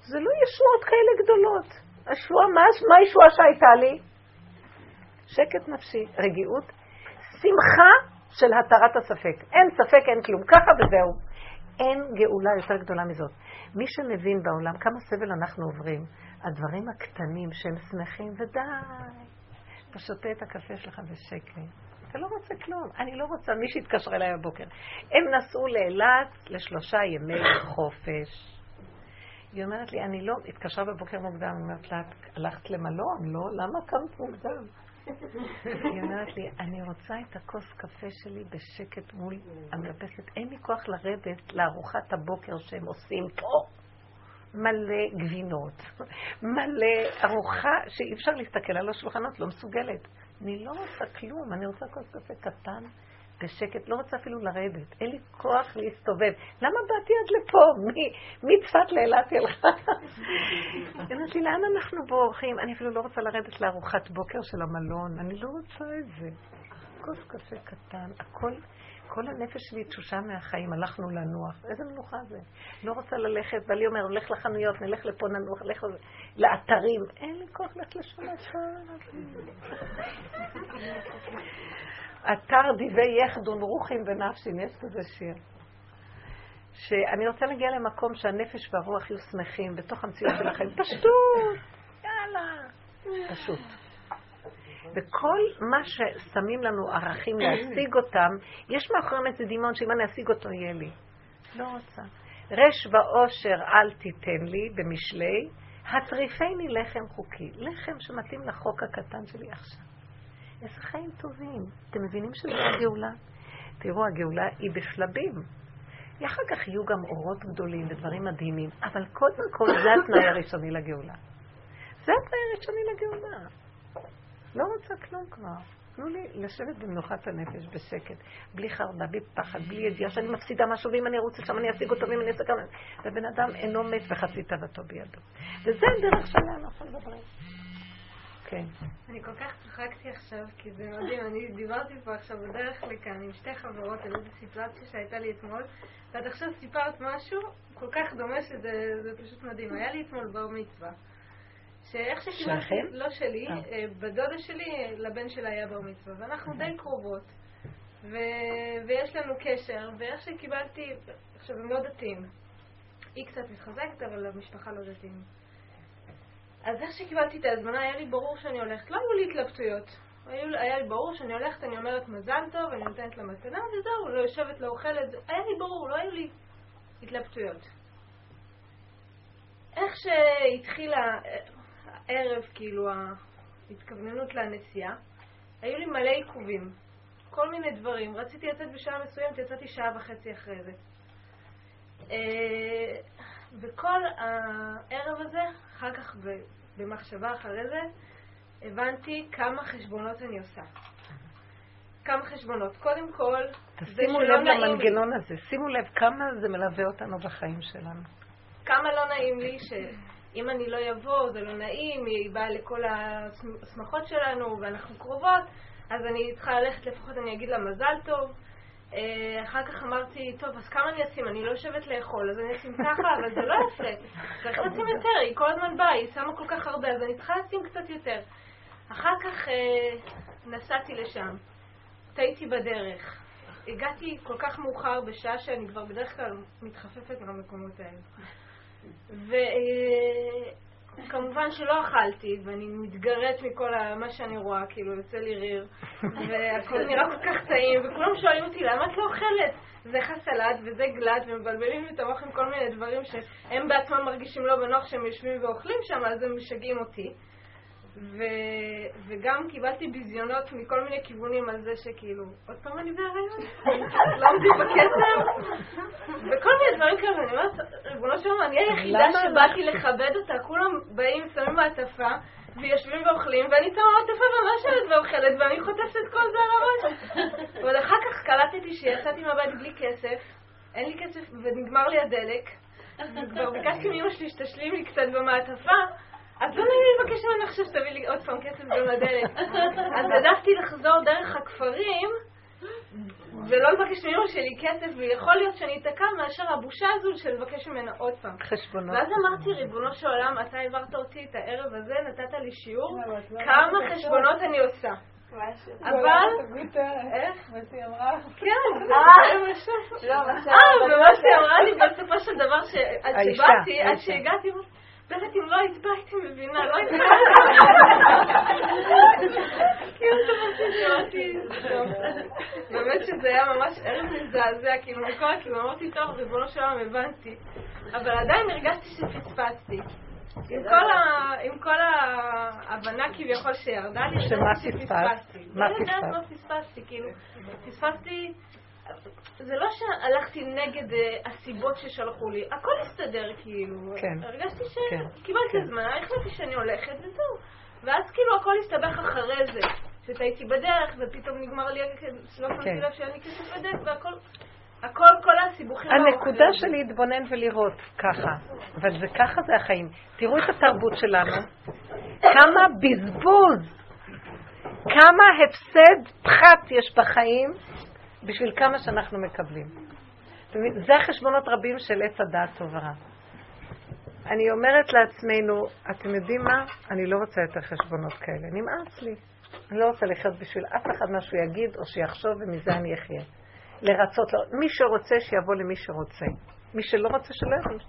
זה לא ישועות כאלה גדולות. השבועה, מה, מה הישועה שהייתה לי? שקט נפשי, רגיעות, שמחה של התרת הספק. אין ספק, אין כלום. ככה וזהו. אין גאולה יותר גדולה מזאת. מי שמבין בעולם כמה סבל אנחנו עוברים, הדברים הקטנים שהם שמחים, ודי. אתה שותה את הקפה שלך בשקט. אתה לא רוצה כלום. אני לא רוצה, מי שהתקשר אליי הבוקר. הם נסעו לאילת לשלושה ימי חופש. היא אומרת לי, אני לא, התקשרה בבוקר מוקדם, היא אומרת לה, הלכת למלון? לא, למה קמת מוקדם? היא אומרת לי, אני רוצה את הכוס קפה שלי בשקט מול המרפסת. אין לי כוח לרדת לארוחת הבוקר שהם עושים פה. מלא גבינות, מלא ארוחה שאי אפשר להסתכל על השולחנות, לא מסוגלת. אני לא רוצה כלום, אני רוצה כוס קפה קטן, בשקט, לא רוצה אפילו לרדת, אין לי כוח להסתובב. למה באתי עד לפה? מצפת לאילת הלכה. היא אומרת לי, לאן אנחנו בורחים? אני אפילו לא רוצה לרדת לארוחת בוקר של המלון, אני לא רוצה את זה. כוס קפה קטן, הכל, כל הנפש שלי תשושה מהחיים, הלכנו לנוח. איזה מנוחה זה? לא רוצה ללכת, ואלי אומר, נלך לחנויות, נלך לפה, ננוח, נלך לאתרים. אין לי כוח ללכת לשם אתר דיבי יחדון רוחים ונפשים, יש כזה שיר. שאני רוצה להגיע למקום שהנפש והרוח יהיו שמחים בתוך המציאות שלכם. פשטות! יאללה! פשוט. וכל מה ששמים לנו ערכים להשיג אותם, יש מאחוריהם איזה דמיון שאם אני אשיג אותו יהיה לי. לא רוצה. רש ועושר אל תיתן לי במשלי, הטריפני לחם חוקי. לחם שמתאים לחוק הקטן שלי עכשיו. איזה חיים טובים. אתם מבינים שזו הגאולה? תראו, הגאולה היא בשלבים. אחר כך יהיו גם אורות גדולים ודברים מדהימים, אבל קודם כל זה התנאי הראשוני לגאולה. זה התנאי הראשוני לגאולה. לא רוצה כלום כבר. תנו לי לשבת במנוחת הנפש בשקט, בלי חרדה, בלי פחד, בלי ידיעה שאני מפסידה משהו, ואם אני ארוץ לשם אני אשיג אותו, ואם אני אעשה כמה... ובן אדם אינו מת וחצי תאוותו בידו. וזה הדרך שלנו, אנחנו מדברים. כן. אני כל כך צחקתי עכשיו, כי זה מדהים, אני דיברתי פה עכשיו בדרך לכאן עם שתי חברות על איזו סיטואציה שהייתה לי אתמול, ואת עכשיו סיפרת משהו כל כך דומה שזה פשוט מדהים. היה לי אתמול בר מצווה. שאיך שקיבלתי, לא שלי, אה. אה, בדודה שלי, לבן שלה היה בר מצווה, ואנחנו די קרובות. ו... ויש לנו קשר, ואיך שקיבלתי, עכשיו הם לא דתיים. היא קצת מתחזקת, אבל המשפחה לא דתיים. אז איך שקיבלתי את ההזמנה, היה לי ברור שאני הולכת. לא היו לי התלבטויות. היה לי ברור שאני הולכת, אני אומרת מזל טוב, אני נותנת לה מתנה, וזהו, לא יושבת, לא אוכלת. היה לי ברור, לא היו לי התלבטויות. איך שהתחילה הערב, כאילו, ההתכווננות לנסיעה, היו לי מלא עיכובים. כל מיני דברים. רציתי לצאת בשעה מסוימת, יצאתי שעה וחצי אחרי זה. אה, וכל הערב הזה, אחר כך במחשבה אחרי זה, הבנתי כמה חשבונות אני עושה. כמה חשבונות. קודם כל, תשימו לב למנגנון הזה, שימו לב כמה זה מלווה אותנו בחיים שלנו. כמה לא נעים לי שאם אני לא אבוא זה לא נעים, היא באה לכל השמחות שלנו ואנחנו קרובות, אז אני צריכה ללכת, לפחות אני אגיד לה מזל טוב. אה, אחר כך אמרתי, טוב, אז כמה אני אשים? אני לא יושבת לאכול, אז אני אשים ככה, אבל זה לא יפה. צריך לשים יותר, היא כל הזמן באה, היא שמה כל כך הרבה, אז אני צריכה לשים קצת יותר. אחר כך אה, נסעתי לשם, טעיתי בדרך. הגעתי כל כך מאוחר, בשעה שאני כבר בדרך כלל מתחפפת במקומות האלה. ו... כמובן שלא אכלתי, ואני מתגרת מכל מה שאני רואה, כאילו יוצא לי ריר, והכל נראה כל כך טעים, וכולם שואלים אותי, למה את לא אוכלת? זה חסלת וזה גלת, ומבלבלים את המוח עם כל מיני דברים שהם בעצמם מרגישים לא בנוח שהם יושבים ואוכלים שם, אז הם משגעים אותי. ו... וגם קיבלתי ביזיונות מכל מיני כיוונים על זה שכאילו, עוד פעם אני בהריון? לא עומדים בקצב? וכל מיני דברים כאלה, ואני אומרת, ריבונו שלום, אני היחידה שבאתי לכבד אותה, כולם באים, שמים מעטפה, ויושבים ואוכלים, ואני שמה מעטפה ומאשרת ואוכלת, ואני חוטפת את כל זה על הראש. אבל אחר כך קלטתי שיצאתי מהבית בלי כסף, אין לי כסף ונגמר לי הדלק, וכבר ביקשתי מאמא שלי שתשלים לי קצת במעטפה, אז לא נעים לי לבקש ממנה עכשיו שתביא לי עוד פעם כסף גם לדלק. אז העדפתי לחזור דרך הכפרים, ולא לבקש מאמא שלי כסף, ויכול להיות שאני אתקע מאשר הבושה הזו של לבקש ממנה עוד פעם. חשבונות. ואז אמרתי, ריבונו של עולם, אתה העברת אותי את הערב הזה, נתת לי שיעור, כמה חשבונות אני עושה. אבל... איך? מה שהיא אמרה? כן, אה, ומה שהיא אמרה לי בסופו של דבר, עד שבאתי, עד שהגעתי, באמת אם לא היית באה הייתי מבינה, לא הייתי כאילו שמעתי, באמת שזה היה ממש ערב מזעזע, כאילו מכל הכיוון, אמרתי טוב, ריבונו של עולם הבנתי, אבל עדיין הרגשתי שפספסתי. עם כל ההבנה כביכול שירדה לי, שמה פספסת? מה פספסת? מה פספסתי, כאילו, פספסתי זה לא שהלכתי נגד אה, הסיבות ששלחו לי, הכל הסתדר כאילו. כן. הרגשתי שקיבלתי כן. זמן, החלטתי שאני הולכת וזהו. ואז כאילו הכל הסתבך אחרי זה. שהייתי בדרך ופתאום נגמר לי, לא שמתי כן. לב שאין לי כסף בדרך והכל... הכל, כל הסיבוכים... הנקודה של להתבונן ולראות ככה, אבל זה ככה זה החיים. תראו את התרבות שלנו, כמה בזבוז, כמה הפסד פחת יש בחיים בשביל כמה שאנחנו מקבלים. זה החשבונות רבים של עץ הדעת טוב ורע. אני אומרת לעצמנו, אתם יודעים מה? אני לא רוצה יותר חשבונות כאלה. נמאס לי. אני לא רוצה לחיות בשביל אף אחד מה שהוא יגיד או שיחשוב ומזה אני אחיה. לרצות לו. מי שרוצה שיבוא למי שרוצה. מי שלא רוצה שלא יבוא.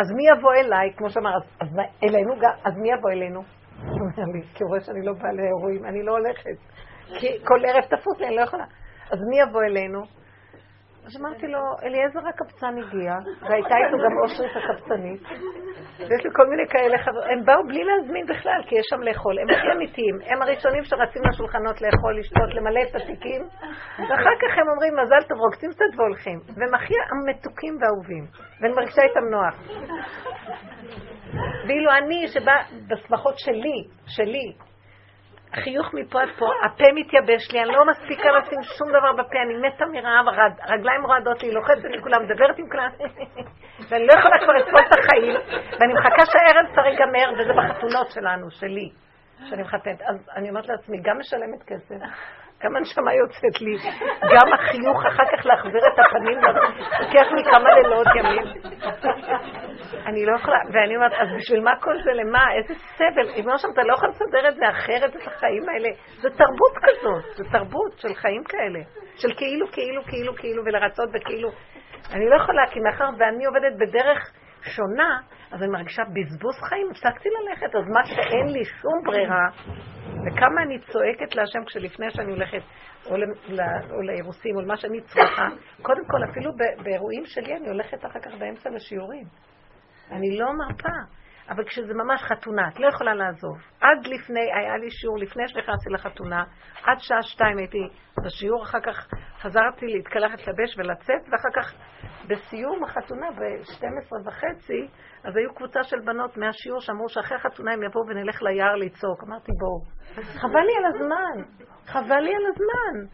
אז מי יבוא אליי, כמו שאמר, אז, אז אלינו גם, אז מי יבוא אלינו? הוא אומר לי, כי הוא רואה שאני לא באה לאירועים, אני לא הולכת. כי כל ערב תפוס לי, אני לא יכולה. אז מי יבוא אלינו? אז אמרתי לו, אליעזר הקבצן הגיע, והייתה איתו גם אושרית הקבצנית, ויש לי כל מיני כאלה חבר'ה, הם באו בלי להזמין בכלל, כי יש שם לאכול, הם הכי אמיתיים, הם הראשונים שרצים לשולחנות לאכול, לשתות, למלא את התיקים, ואחר כך הם אומרים, מזל טוב, רוקצים קצת והולכים, והם הכי המתוקים והאהובים, ואני מרגישה איתם נוח. ואילו אני, שבא בשמחות שלי, שלי, חיוך מפה עד פה, הפה מתייבש לי, אני לא מספיקה לשים שום דבר בפה, אני מתה מרעב, הרגליים רועדות לי, לוחצת עם כולם, מדברת עם כולם, ואני לא יכולה כבר לסבול את החיים, ואני מחכה שהערב צריך להיגמר, וזה בחתונות שלנו, שלי, שאני מחתנת. אז אני אומרת לעצמי, גם משלמת כסף, גם הנשמה יוצאת לי, גם החיוך אחר כך להחזיר את הפנים, לוקח לי כמה לילות ימים. אני לא יכולה, ואני אומרת, אז בשביל מה כל זה, למה? איזה סבל. אם לא שם, אתה לא יכול לסדר את זה אחרת, את החיים האלה. זה תרבות כזאת, זה תרבות של חיים כאלה. של כאילו, כאילו, כאילו, כאילו, ולרצות וכאילו. אני לא יכולה, כי מאחר ואני עובדת בדרך שונה, אז אני מרגישה בזבוז חיים, הפסקתי ללכת, אז מה שאין לי שום ברירה, וכמה אני צועקת להשם כשלפני שאני הולכת או, לא, או לאירוסים, או למה שאני צריכה, קודם כל, אפילו באירועים שלי אני הולכת אחר כך באמצע לשיעורים. אני לא מרפה. אבל כשזה ממש חתונה, את לא יכולה לעזוב. עד לפני, היה לי שיעור לפני שנכנסתי לחתונה, עד שעה שתיים הייתי בשיעור, אחר כך חזרתי להתקלח, להתלבש ולצאת, ואחר כך בסיום החתונה, ב-12 וחצי, אז היו קבוצה של בנות מהשיעור שאמרו שאחרי החתונה הם יבואו ונלך ליער לצעוק. אמרתי, בואו. חבל לי על הזמן, חבל לי על הזמן.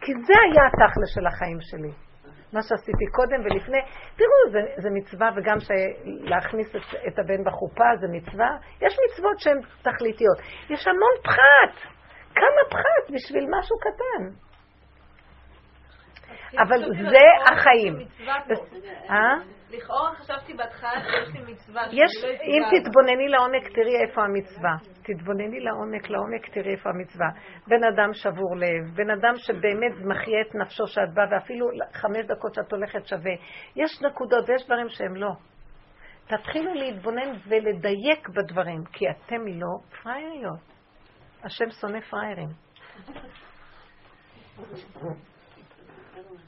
כי זה היה התכל'ה של החיים שלי. מה שעשיתי קודם ולפני. תראו, זה, זה מצווה, וגם להכניס את, את הבן בחופה זה מצווה. יש מצוות שהן תכליתיות. יש המון פחת. כמה פחת בשביל משהו קטן. אבל זה החיים. אה? לכאורה חשבתי בהתחלה שיש לי מצווה. יש, לא אם תתבונני לעומק, תראי איפה המצווה. תתבונני לעומק, לעומק, תראי איפה המצווה. בן אדם שבור לב, בן אדם שבאמת מחיה את נפשו שאת באה, ואפילו חמש דקות שאת הולכת שווה. יש נקודות ויש דברים שהם לא. תתחילו להתבונן ולדייק בדברים, כי אתם לא פראייריות. השם שונא פראיירים.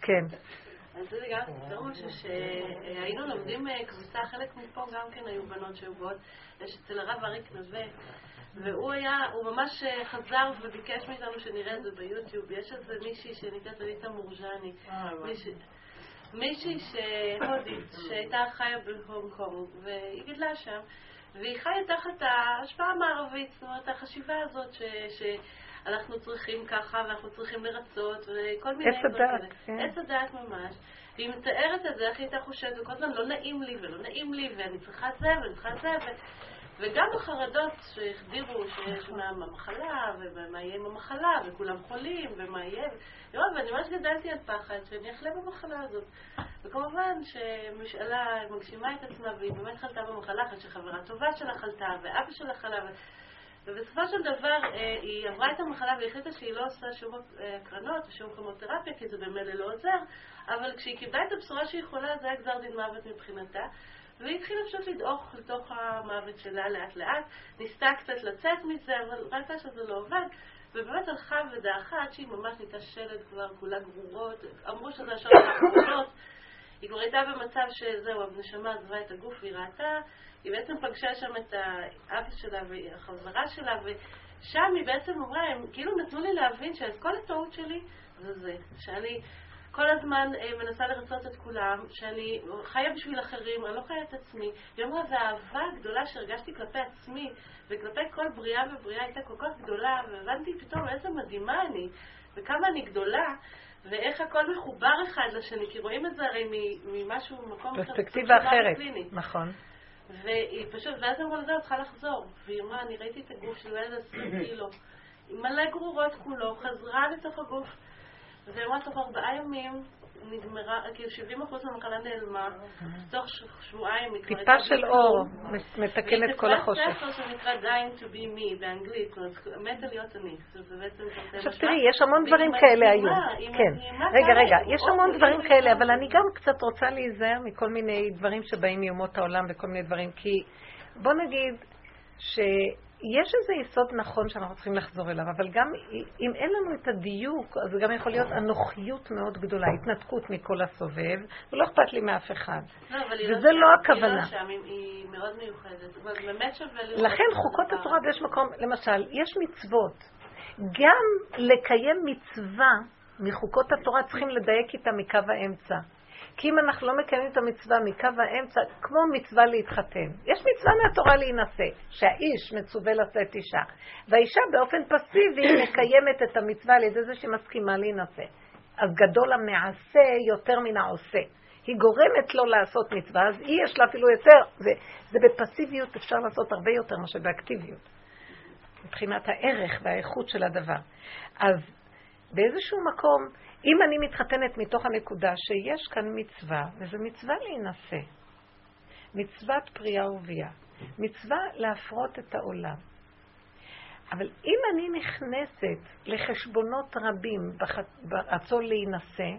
כן. אז זה גם תראו שהיינו לומדים אה, קבוצה, חלק מפה גם כן היו בנות שהיו באות, יש אצל הרב אריק נווה, והוא היה, הוא ממש אה, חזר וביקש מאיתנו שנראה את זה ביוטיוב. יש איזה מישהי שנקראת אליטה מורג'ני. מישהי שהודית, שהייתה חיה בהונג קונג, והיא גדלה שם, והיא חיה תחת ההשפעה המערבית, זאת אומרת, החשיבה הזאת ש... אנחנו צריכים ככה, ואנחנו צריכים לרצות, וכל מיני... עץ הדעת, כן. עץ הדעת ממש. והיא מתארת את זה, איך היא הייתה חושבת, וכל הזמן לא נעים לי, ולא נעים לי, ואני צריכה זה, ואני צריכה זה, ו... וגם החרדות שהחדירו שיש מהמחלה, ומה יהיה עם המחלה, וכולם חולים, ומה יהיה. ואני ממש גדלתי על פחד שאני אחלה במחלה הזאת. וכמובן שמשאלה מגשימה את עצמה, והיא באמת חלתה במחלה, אחרי שחברה טובה שלה חלתה, ואבא שלה חלה. ובסופו של דבר אה, היא עברה את המחלה והחליטה שהיא לא עושה שום אה, הקרנות ושום כימותרפיה, כי זה במילא לא עוזר, אבל כשהיא קיבלה את הבשורה שהיא חולה, זה היה גזר דין מוות מבחינתה. והיא התחילה פשוט לדעוך לתוך המוות שלה לאט לאט, ניסתה קצת לצאת מזה, אבל ראתה שזה לא עובד, ובאמת הלכה ודעכה עד שהיא ממש נהייתה שלד כבר, כולה גרורות, אמרו שזה השעות האחרונות, היא כבר הייתה במצב שזהו, הנשמה עזבה את הגוף והיא ראתה, היא בעצם פגשה שם את האבא שלה והחברה שלה, ושם היא בעצם אמרה, הם כאילו נתנו לי להבין שאת כל הטעות שלי זה זה, שאני כל הזמן אה, מנסה לרצות את כולם, שאני חיה בשביל אחרים, אני לא חיה את עצמי. היא אמרה, והאהבה הגדולה שהרגשתי כלפי עצמי וכלפי כל בריאה ובריאה הייתה כל כך גדולה, והבנתי פתאום איזה מדהימה אני, וכמה אני גדולה, ואיך הכל מחובר אחד לשני, כי רואים את זה הרי ממשהו, מקום... פרספקטיבה אחרת, נכון. והיא פשוט, ואז אמרו לזה, את צריכה לחזור. והיא אמרה, אני ראיתי את הגוף של ילד עשרים קילו, מלא גרורות כולו, חזרה לתוך הגוף. והיא אמרה, תוך ארבעה ימים נגמרה, כאילו 70 אחוז מהמחלה נעלמה, תוך שבועיים היא כבר טיפה של אור מתקן את כל החושך. והיא כתבה ספר שנקרא Dying to be me באנגלית, מתה להיות אני. עכשיו תראי, יש המון דברים כאלה היום. כן. רגע, רגע, יש המון דברים כאלה, אבל אני גם קצת רוצה להיזהר מכל מיני דברים שבאים מיומות העולם וכל מיני דברים, כי בוא נגיד ש... יש איזה יסוד נכון שאנחנו צריכים לחזור אליו, אבל גם אם אין לנו את הדיוק, אז זה גם יכול להיות אנוכיות מאוד גדולה, התנתקות מכל הסובב, ולא אכפת לי מאף אחד. לא, וזה לא, לא הכוונה. היא לא שם, היא מאוד מיוחדת. באמת שווה לראות... לכן חוקות התורה, ויש מקום, למשל, יש מצוות. גם לקיים מצווה מחוקות התורה צריכים לדייק איתה מקו האמצע. כי אם אנחנו לא מקיימים את המצווה מקו האמצע, כמו מצווה להתחתן. יש מצווה מהתורה להינשא, שהאיש מצווה לשאת אישה. והאישה באופן פסיבי מקיימת את המצווה על ידי זה שהיא מסכימה להינשא. אז גדול המעשה יותר מן העושה. היא גורמת לו לעשות מצווה, אז היא יש לה אפילו יותר, זה, זה בפסיביות אפשר לעשות הרבה יותר מאשר באקטיביות, מבחינת הערך והאיכות של הדבר. אז באיזשהו מקום, אם אני מתחתנת מתוך הנקודה שיש כאן מצווה, וזו מצווה להינשא, מצוות פריאה ורבייה, מצווה להפרות את העולם. אבל אם אני נכנסת לחשבונות רבים ברצון להינשא,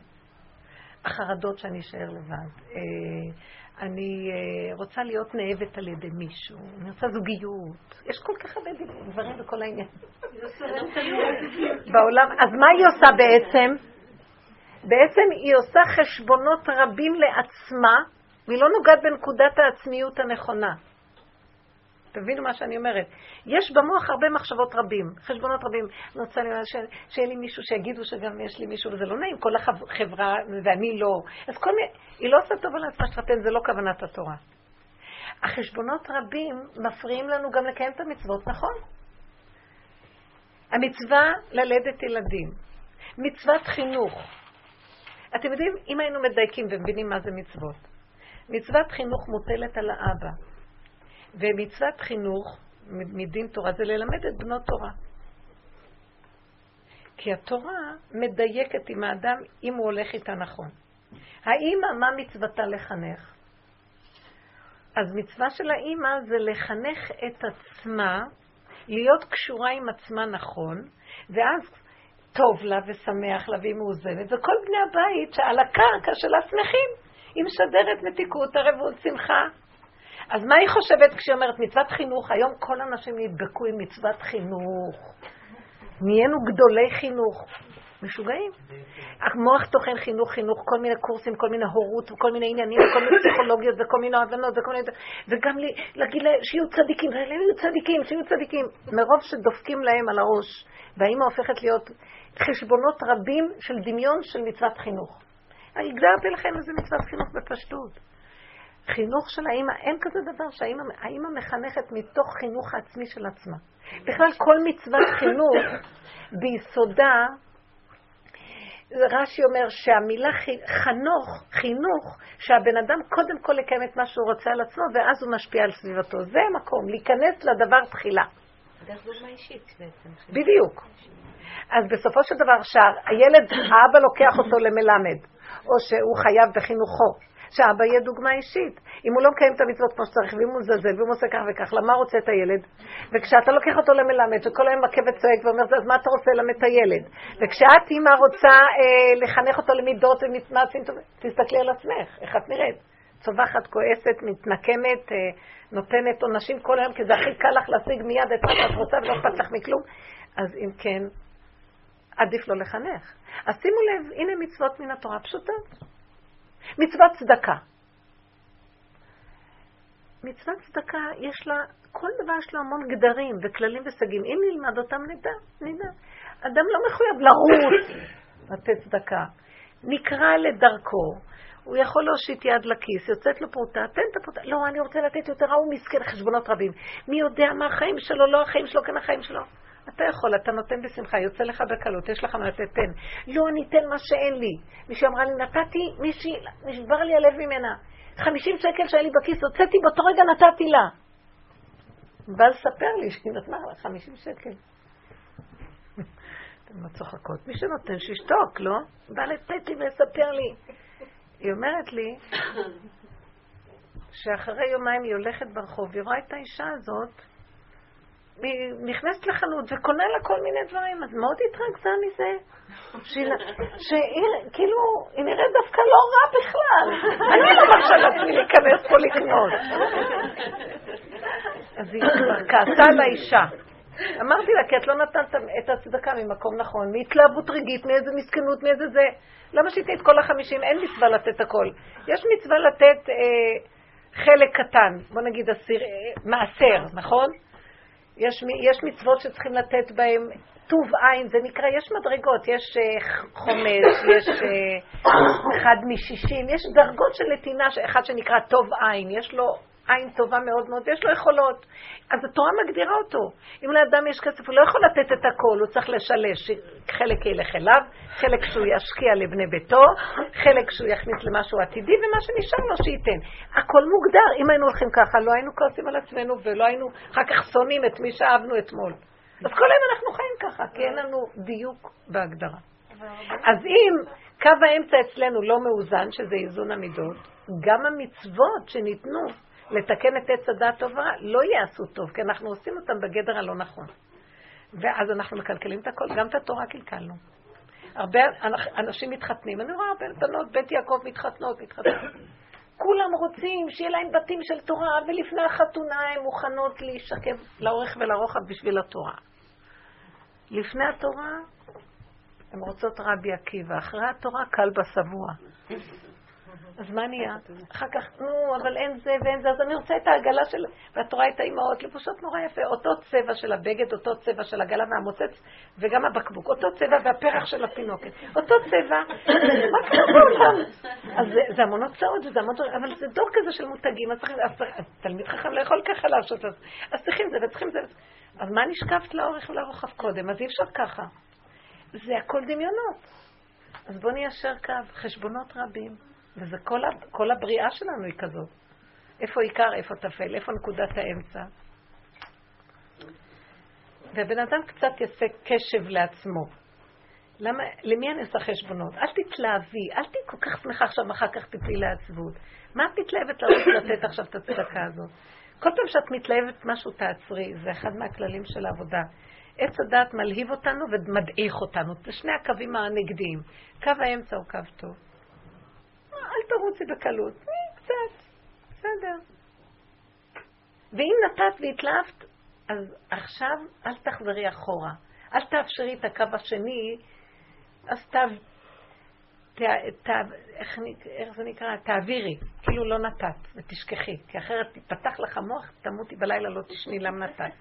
החרדות שאני אשאר לבד, אה, אני אה, רוצה להיות נאהבת על ידי מישהו, אני רוצה זוגיות, יש כל כך הרבה דברים בכל העניין. בעולם, אז מה היא עושה בעצם? בעצם היא עושה חשבונות רבים לעצמה, והיא לא נוגעת בנקודת העצמיות הנכונה. תבינו מה שאני אומרת. יש במוח הרבה מחשבות רבים, חשבונות רבים. אני רוצה שיהיה לי מישהו שיגידו שגם יש לי מישהו, וזה לא נעים, כל החברה, ואני לא. אז כל מיני, היא לא עושה טוב על עצמה שתתן, זה לא כוונת התורה. החשבונות רבים מפריעים לנו גם לקיים את המצוות, נכון? המצווה ללדת ילדים, מצוות חינוך, אתם יודעים, אם היינו מדייקים ומבינים מה זה מצוות, מצוות חינוך מוטלת על האבא, ומצוות חינוך מדין תורה זה ללמד את בנות תורה. כי התורה מדייקת עם האדם אם הוא הולך איתה נכון. האימא, מה מצוותה לחנך? אז מצווה של האימא זה לחנך את עצמה, להיות קשורה עם עצמה נכון, ואז טוב לה ושמח לה והיא מאוזנת, וכל בני הבית שעל הקרקע שלה שמחים. היא משדרת מתיקות, ערבות, שמחה. אז מה היא חושבת כשהיא אומרת מצוות חינוך? היום כל האנשים נדבקו עם מצוות חינוך. נהיינו גדולי חינוך. משוגעים. המוח טוחן חינוך, חינוך, כל מיני קורסים, כל מיני הורות, וכל מיני עניינים, וכל מיני פסיכולוגיות, וכל מיני הבנות, וכל מיני... וגם לי, להגיד להם שיהיו צדיקים, שיהיו צדיקים, שיהיו צדיקים. מרוב שדופקים להם על הראש, והאימא הופכת להיות חשבונות רבים של דמיון של מצוות חינוך. הגדרתי לכם איזה מצוות חינוך בפשטות. חינוך של האימא, אין כזה דבר שהאימא מחנכת מתוך חינוך העצמי של עצמה. בכלל כל מצוות חינוך ביסודה, רש"י אומר שהמילה חנוך, חינוך, שהבן אדם קודם כל יקיים את מה שהוא רוצה על עצמו ואז הוא משפיע על סביבתו. זה המקום, להיכנס לדבר תחילה. דרך דוגמה אישית בעצם. בדיוק. אז בסופו של דבר, שהילד, האבא לוקח אותו למלמד, או שהוא חייב בחינוכו, שאבא יהיה דוגמה אישית. אם הוא לא מקיים את המצוות כמו שצריך, ואם הוא מזלזל, ואם הוא עושה כך וכך, למה רוצה את הילד? וכשאתה לוקח אותו למלמד, וכל היום מכה וצועק ואומר, אז מה אתה רוצה ללמד את הילד? וכשאת, אימא, רוצה אה, לחנך אותו למידות טובים, תסתכלי על עצמך, איך את נראית. צווחת, כועסת, מתנקמת, אה, נותנת עונשים כל היום, כי זה הכי קל לך להשיג מיד את מה שאת רוצה ולא אכפת לך מכלום. אז אם כן, עדיף לא לחנך. אז שימו לב, הנה מצוות מן התורה פשוטות. מצוות צדקה. מצוות צדקה, יש לה, כל דבר יש לו המון גדרים וכללים וסגים. אם נלמד אותם, נדע, נדע. אדם לא מחויב לרוץ לתת צדקה. נקרא לדרכו. הוא יכול להושיט יד לכיס, יוצאת לו פרוטה, תן את הפרוטה. לא, אני רוצה לתת יותר, הוא מסכן חשבונות רבים. מי יודע מה החיים שלו, לא החיים שלו, כן החיים שלו. אתה יכול, אתה נותן בשמחה, יוצא לך בקלות, יש לך מה לתת, תן. לא, אני אתן מה שאין לי. מישהי אמרה לי, נתתי, מישהי, נשבר לי הלב ממנה. 50 שקל שהיה לי בכיס, הוצאתי באותו רגע, נתתי לה. בא לספר לי שהיא נתנה לה 50 שקל. אתם לא צוחקות. מי שנותן, שישתוק, לא? בא לתת לי ולספר לי. היא אומרת לי שאחרי יומיים היא הולכת ברחוב, היא רואה את האישה הזאת, נכנסת לחנות וקונה לה כל מיני דברים, אז מאוד התרגזה מזה. כאילו, היא נראית דווקא לא רע בכלל. אני לא מרשה לעצמי להיכנס פה לקנות. אז היא כעסה על האישה. אמרתי לה, כי את לא נתנת את הצדקה ממקום נכון, מהתלהבות רגעית, מאיזה מסכנות, מאיזה זה. למה שתהיה את כל החמישים? אין מצווה לתת הכל. יש מצווה לתת אה, חלק קטן, בוא נגיד אסיר, אה, מעשר, נכון? יש, יש מצוות שצריכים לתת בהן טוב עין, זה נקרא, יש מדרגות, יש uh, חומש, יש uh, אחד משישים, יש דרגות של נתינה, אחד שנקרא טוב עין, יש לו עין טובה מאוד מאוד, ויש לו יכולות. אז התורה מגדירה אותו. אם לאדם יש כסף, הוא לא יכול לתת את הכל, הוא צריך לשלש. חלק ילך אליו, חלק שהוא ישקיע לבני ביתו, חלק שהוא יכניס למשהו עתידי, ומה שנשאר לו שייתן. הכל מוגדר. אם היינו הולכים ככה, לא היינו כועסים על עצמנו, ולא היינו אחר כך שונאים את מי שאהבנו אתמול. אז כל היום אנחנו חיים ככה, כי אין לנו דיוק בהגדרה. אז אם קו האמצע אצלנו לא מאוזן, שזה איזון המידות, גם המצוות שניתנו לתקן את עץ הדת טובה, לא יעשו טוב, כי אנחנו עושים אותם בגדר הלא נכון. ואז אנחנו מקלקלים את הכל, גם את התורה קלקלנו. הרבה אנשים מתחתנים, אני רואה הרבה בנות, בית יעקב מתחתנות, מתחתנות. כולם רוצים שיהיה להם בתים של תורה, ולפני החתונה הן מוכנות להישכב לאורך ולרוחב בשביל התורה. לפני התורה הן רוצות רבי עקיבא, אחרי התורה קל בשבוע. אז מה נהיה? אחר כך, נו, אבל אין זה ואין זה, אז אני רוצה את העגלה של... ואת רואה את האימהות לבושות נורא יפה, אותו צבע של הבגד, אותו צבע של העגלה והמוצץ, וגם הבקבוק, אותו צבע והפרח של הפינוקת, אותו צבע, מה קרה בעולם? אז זה, המון הוצאות וזה המון... אבל זה דור כזה של מותגים, אז צריכים... תלמיד חכם לא יכול ככה לעשות, אז צריכים זה וצריכים זה. אז מה נשקפת לאורך ולרוחב קודם? אז אי אפשר ככה. זה הכל דמיונות. אז בואו ניישר קו, חשבונות רבים. וזה כל, כל הבריאה שלנו היא כזאת. איפה עיקר, איפה טפל, איפה נקודת האמצע. והבן אדם קצת יעשה קשב לעצמו. למה, למי אני עושה חשבונות? אל תתלהבי, אל תהיי כל כך שמחה עכשיו, אחר כך תפלי לעצבות. מה את מתלהבת לרוץ לתת עכשיו את הצדקה הזאת? כל פעם שאת מתלהבת משהו, תעצרי. זה אחד מהכללים של העבודה. עץ הדעת מלהיב אותנו ומדעיך אותנו. זה שני הקווים הנגדיים. קו האמצע הוא קו טוב. אל תרוצי בקלות, קצת, בסדר. ואם נתת והתלהבת, אז עכשיו אל תחזרי אחורה. אל תאפשרי את הקו השני אז תו, ת, ת, איך, איך זה נקרא? תעבירי, כאילו לא נתת, ותשכחי, כי אחרת תפתח לך מוח, תמותי בלילה, לא תשני, למה נתת?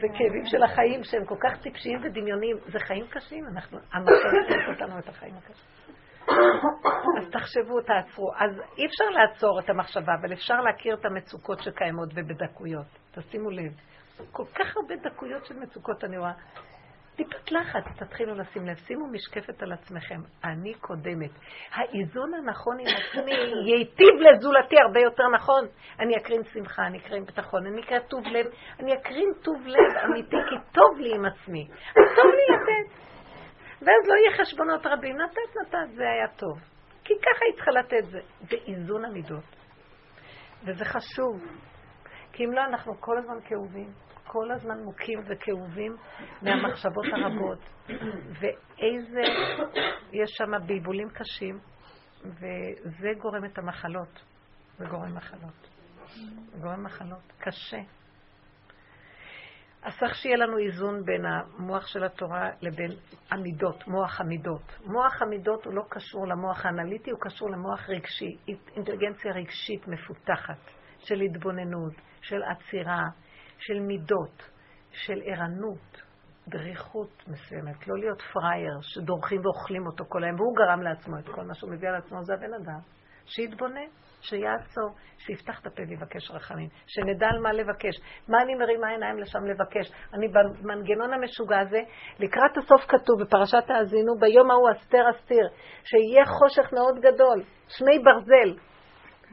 זה כאבים של החיים שהם כל כך טיפשיים ודמיוניים. זה חיים קשים, אנחנו, המחשב אותנו את החיים הקשים. אז תחשבו, תעצרו. אז אי אפשר לעצור את המחשבה, אבל אפשר להכיר את המצוקות שקיימות ובדקויות. תשימו לב. כל כך הרבה דקויות של מצוקות אני רואה. טיפת לחץ, תתחילו לשים לב, שימו משקפת על עצמכם. אני קודמת. האיזון הנכון עם עצמי ייטיב לזולתי הרבה יותר נכון. אני אקרין שמחה, אני אקרין ביטחון, אני אקרין טוב לב, אני אקרין טוב לב אמיתי, כי טוב לי עם עצמי. אז טוב לי לתת. ואז לא יהיה חשבונות רבים. נתת, נתת, זה היה טוב. כי ככה היא צריכה לתת זה. באיזון המידות. וזה חשוב. כי אם לא, אנחנו כל הזמן כאובים. כל הזמן מוכים וכאובים מהמחשבות הרבות. ואיזה, יש שם בלבולים קשים, וזה גורם את המחלות. זה גורם מחלות. גורם מחלות. קשה. אז צריך שיהיה לנו איזון בין המוח של התורה לבין המידות, מוח המידות. מוח המידות הוא לא קשור למוח האנליטי, הוא קשור למוח רגשי, אינטליגנציה רגשית מפותחת, של התבוננות, של עצירה, של מידות, של ערנות, דריכות מסוימת, לא להיות פראייר שדורכים ואוכלים אותו כל היום, והוא גרם לעצמו את כל מה שהוא מביא על עצמו, זה הבן אדם. שיתבונן, שיעצור, שיפתח את הפה ויבקש רחמים, שנדע על מה לבקש. מה אני מרימה עיניים לשם לבקש? אני במנגנון המשוגע הזה, לקראת הסוף כתוב בפרשת האזינו, ביום ההוא אסתר אסתיר, שיהיה חושך מאוד גדול, שמי ברזל,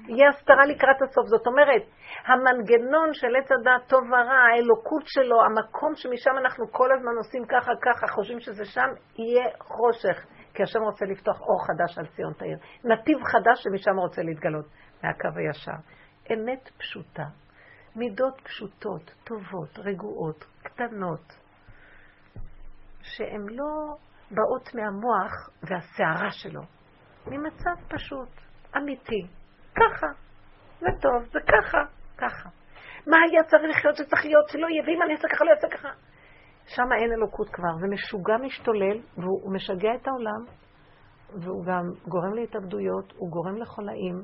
יהיה הסתרה לקראת הסוף. זאת אומרת, המנגנון של עץ הדעת טוב ורע, האלוקות שלו, המקום שמשם אנחנו כל הזמן עושים ככה ככה, חושבים שזה שם, יהיה חושך. כי השם רוצה לפתוח אור חדש על ציון תאיר. נתיב חדש שמשם רוצה להתגלות, מהקו הישר. אמת פשוטה, מידות פשוטות, טובות, רגועות, קטנות, שהן לא באות מהמוח והסערה שלו, ממצב פשוט, אמיתי, ככה, זה טוב, זה ככה, ככה. מה היה צריך לחיות שצריך להיות, שלא יהיה, ואם אני אעשה ככה, לא אעשה ככה. שם אין אלוקות כבר, זה משוגע משתולל, והוא משגע את העולם, והוא גם גורם להתאבדויות, הוא גורם לחולאים,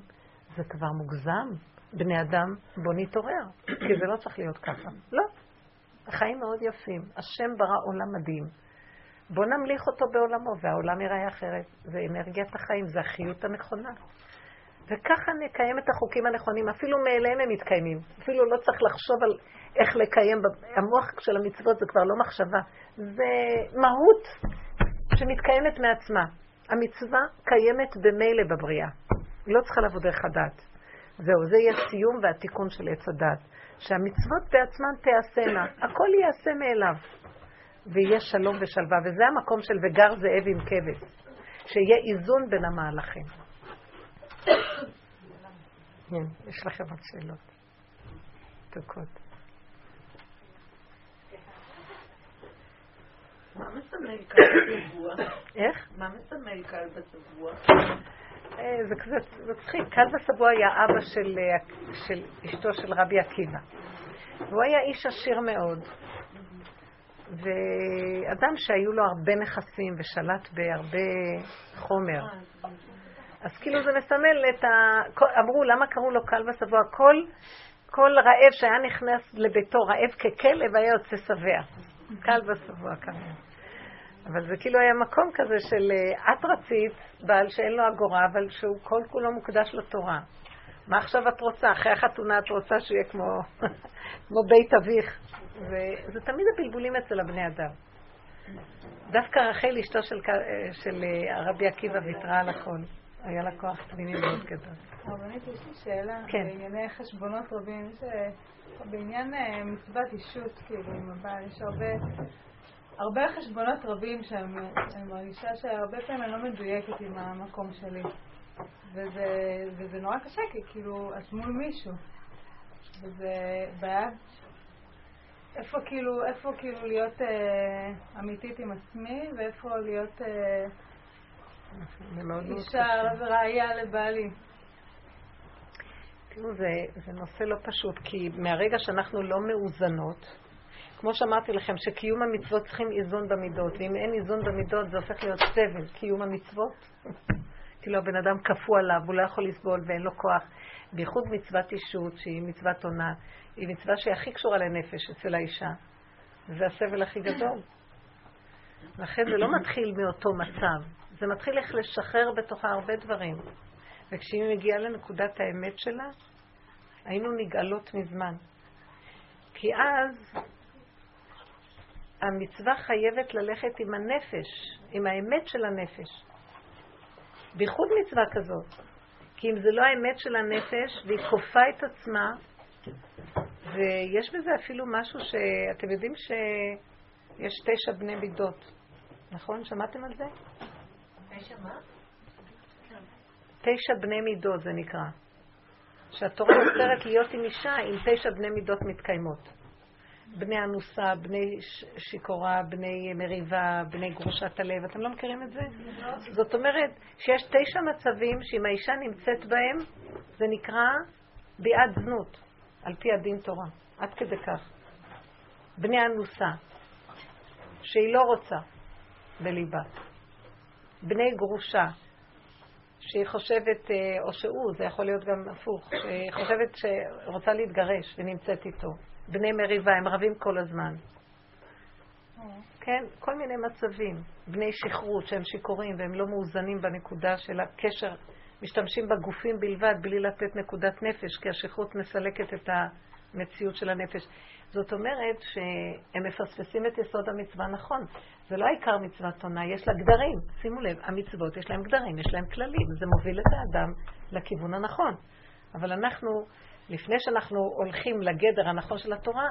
זה כבר מוגזם. בני אדם, בוא נתעורר, כי זה לא צריך להיות ככה. לא. החיים מאוד יפים. השם ברא עולם מדהים. בוא נמליך אותו בעולמו, והעולם ייראה אחרת. זה אנרגיית החיים, זה החיות הנכונה. וככה נקיים את החוקים הנכונים, אפילו מאליהם הם מתקיימים. אפילו לא צריך לחשוב על איך לקיים, המוח של המצוות זה כבר לא מחשבה, זה מהות שמתקיימת מעצמה. המצווה קיימת במילא בבריאה, היא לא צריכה לבוא דרך הדת. זהו, זה יהיה סיום והתיקון של עץ הדת. שהמצוות בעצמן תיעשינה, הכל ייעשה מאליו. ויהיה שלום ושלווה, וזה המקום של וגר זאב עם כבש, שיהיה איזון בין המהלכים. כן, יש לכם עוד שאלות. תוקות. מה מסמל קל בשבוע? איך? מה מסמל קל בשבוע? אה, זה קצת מצחיק. קל בשבוע היה אבא של, אה, של אשתו של רבי עקיבא. והוא היה איש עשיר מאוד. ואדם שהיו לו הרבה נכסים ושלט בהרבה חומר. אז כאילו זה מסמל את ה... אמרו, למה קראו לו קל ושבוע? כל, כל רעב שהיה נכנס לביתו רעב ככלב היה יוצא שבע. קל ושבוע כנראה. אבל זה כאילו היה מקום כזה של אה, את רצית בעל שאין לו אגורה, אבל שהוא כל כולו מוקדש לתורה. מה עכשיו את רוצה? אחרי החתונה את רוצה שהוא יהיה כמו, כמו בית אביך. וזה תמיד הבלבולים אצל הבני אדם. דווקא רחל, אשתו של, אה, של אה, הרבי עקיבא, ויתרה על הכל. היה לה כוח פנימי מאוד גדול. רבנית, יש לי שאלה כן. בענייני חשבונות רבים. בעניין מצוות אישות, כאילו, עם הבעל, יש הרבה... הרבה חשבונות רבים שאני מרגישה שהרבה פעמים אני לא מדויקת עם המקום שלי. וזה, וזה נורא קשה, כי כאילו, את מול מישהו. וזה בעיה. איפה כאילו, איפה כאילו להיות אה, אמיתית עם עצמי, ואיפה להיות אה, אישה וראייה לבעלי. תראו, זה, זה נושא לא פשוט, כי מהרגע שאנחנו לא מאוזנות, כמו שאמרתי לכם, שקיום המצוות צריכים איזון במידות, ואם אין איזון במידות זה הופך להיות סבל, קיום המצוות. כאילו הבן אדם קפוא עליו, הוא לא יכול לסבול ואין לו כוח. בייחוד מצוות אישות, שהיא מצוות עונה, היא מצווה שהיא הכי קשורה לנפש אצל האישה. זה הסבל הכי גדול. לכן זה לא מתחיל מאותו מצב, זה מתחיל איך לשחרר בתוכה הרבה דברים. וכשהיא מגיעה לנקודת האמת שלה, היינו נגאלות מזמן. כי אז המצווה חייבת ללכת עם הנפש, עם האמת של הנפש. בייחוד מצווה כזאת. כי אם זה לא האמת של הנפש, והיא כופה את עצמה, ויש בזה אפילו משהו שאתם יודעים שיש תשע בני מידות, נכון? שמעתם על זה? תשע בני מידות זה נקרא. שהתורה יוצרת להיות עם אישה עם תשע בני מידות מתקיימות. בני אנוסה, בני שיכורה, בני מריבה, בני גרושת הלב. אתם לא מכירים את זה? זאת אומרת שיש תשע מצבים שאם האישה נמצאת בהם, זה נקרא ביאת זנות, על פי הדין תורה. עד כדי כך. בני אנוסה, שהיא לא רוצה בליבה. בני גרושה, שהיא חושבת, אה, או שהוא, זה יכול להיות גם הפוך, שהיא חושבת שרוצה להתגרש ונמצאת איתו. בני מריבה, הם רבים כל הזמן. כן, כל מיני מצבים. בני שכרות שהם שיכורים והם לא מאוזנים בנקודה של הקשר, משתמשים בגופים בלבד בלי לתת נקודת נפש, כי השכרות מסלקת את המציאות של הנפש. זאת אומרת שהם מפספסים את יסוד המצווה נכון. זה לא העיקר מצוות עונה, יש לה גדרים. שימו לב, המצוות יש להם גדרים, יש להם כללים. זה מוביל את האדם לכיוון הנכון. אבל אנחנו לפני שאנחנו הולכים לגדר הנכון של התורה,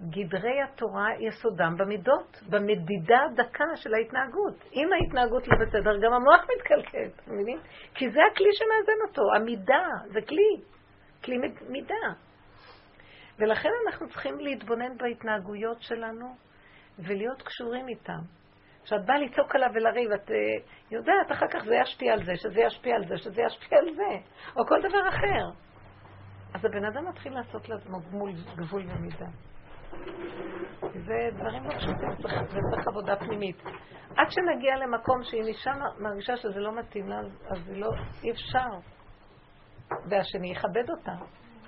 גדרי התורה יסודם במידות, במדידה הדקה של ההתנהגות. אם ההתנהגות לא בסדר, גם המוח מתקלקל, אתם מבינים? כי זה הכלי שמאזן אותו, המידה, זה כלי, כלי מידה. ולכן אנחנו צריכים להתבונן בהתנהגויות שלנו ולהיות קשורים איתם. כשאת באה לצעוק עליו ולריב, את uh, יודעת, אחר כך זה ישפיע על זה, שזה ישפיע על זה, שזה ישפיע על זה, או כל דבר אחר. אז הבן אדם מתחיל לעשות לעצמו גמול, גבול ומידה. זה דברים לא פשוטים, זה צריך עבודה פנימית. עד שנגיע למקום שאם אישה מרגישה שזה לא מתאים לה, אז לא, אי אפשר. והשני יכבד אותה.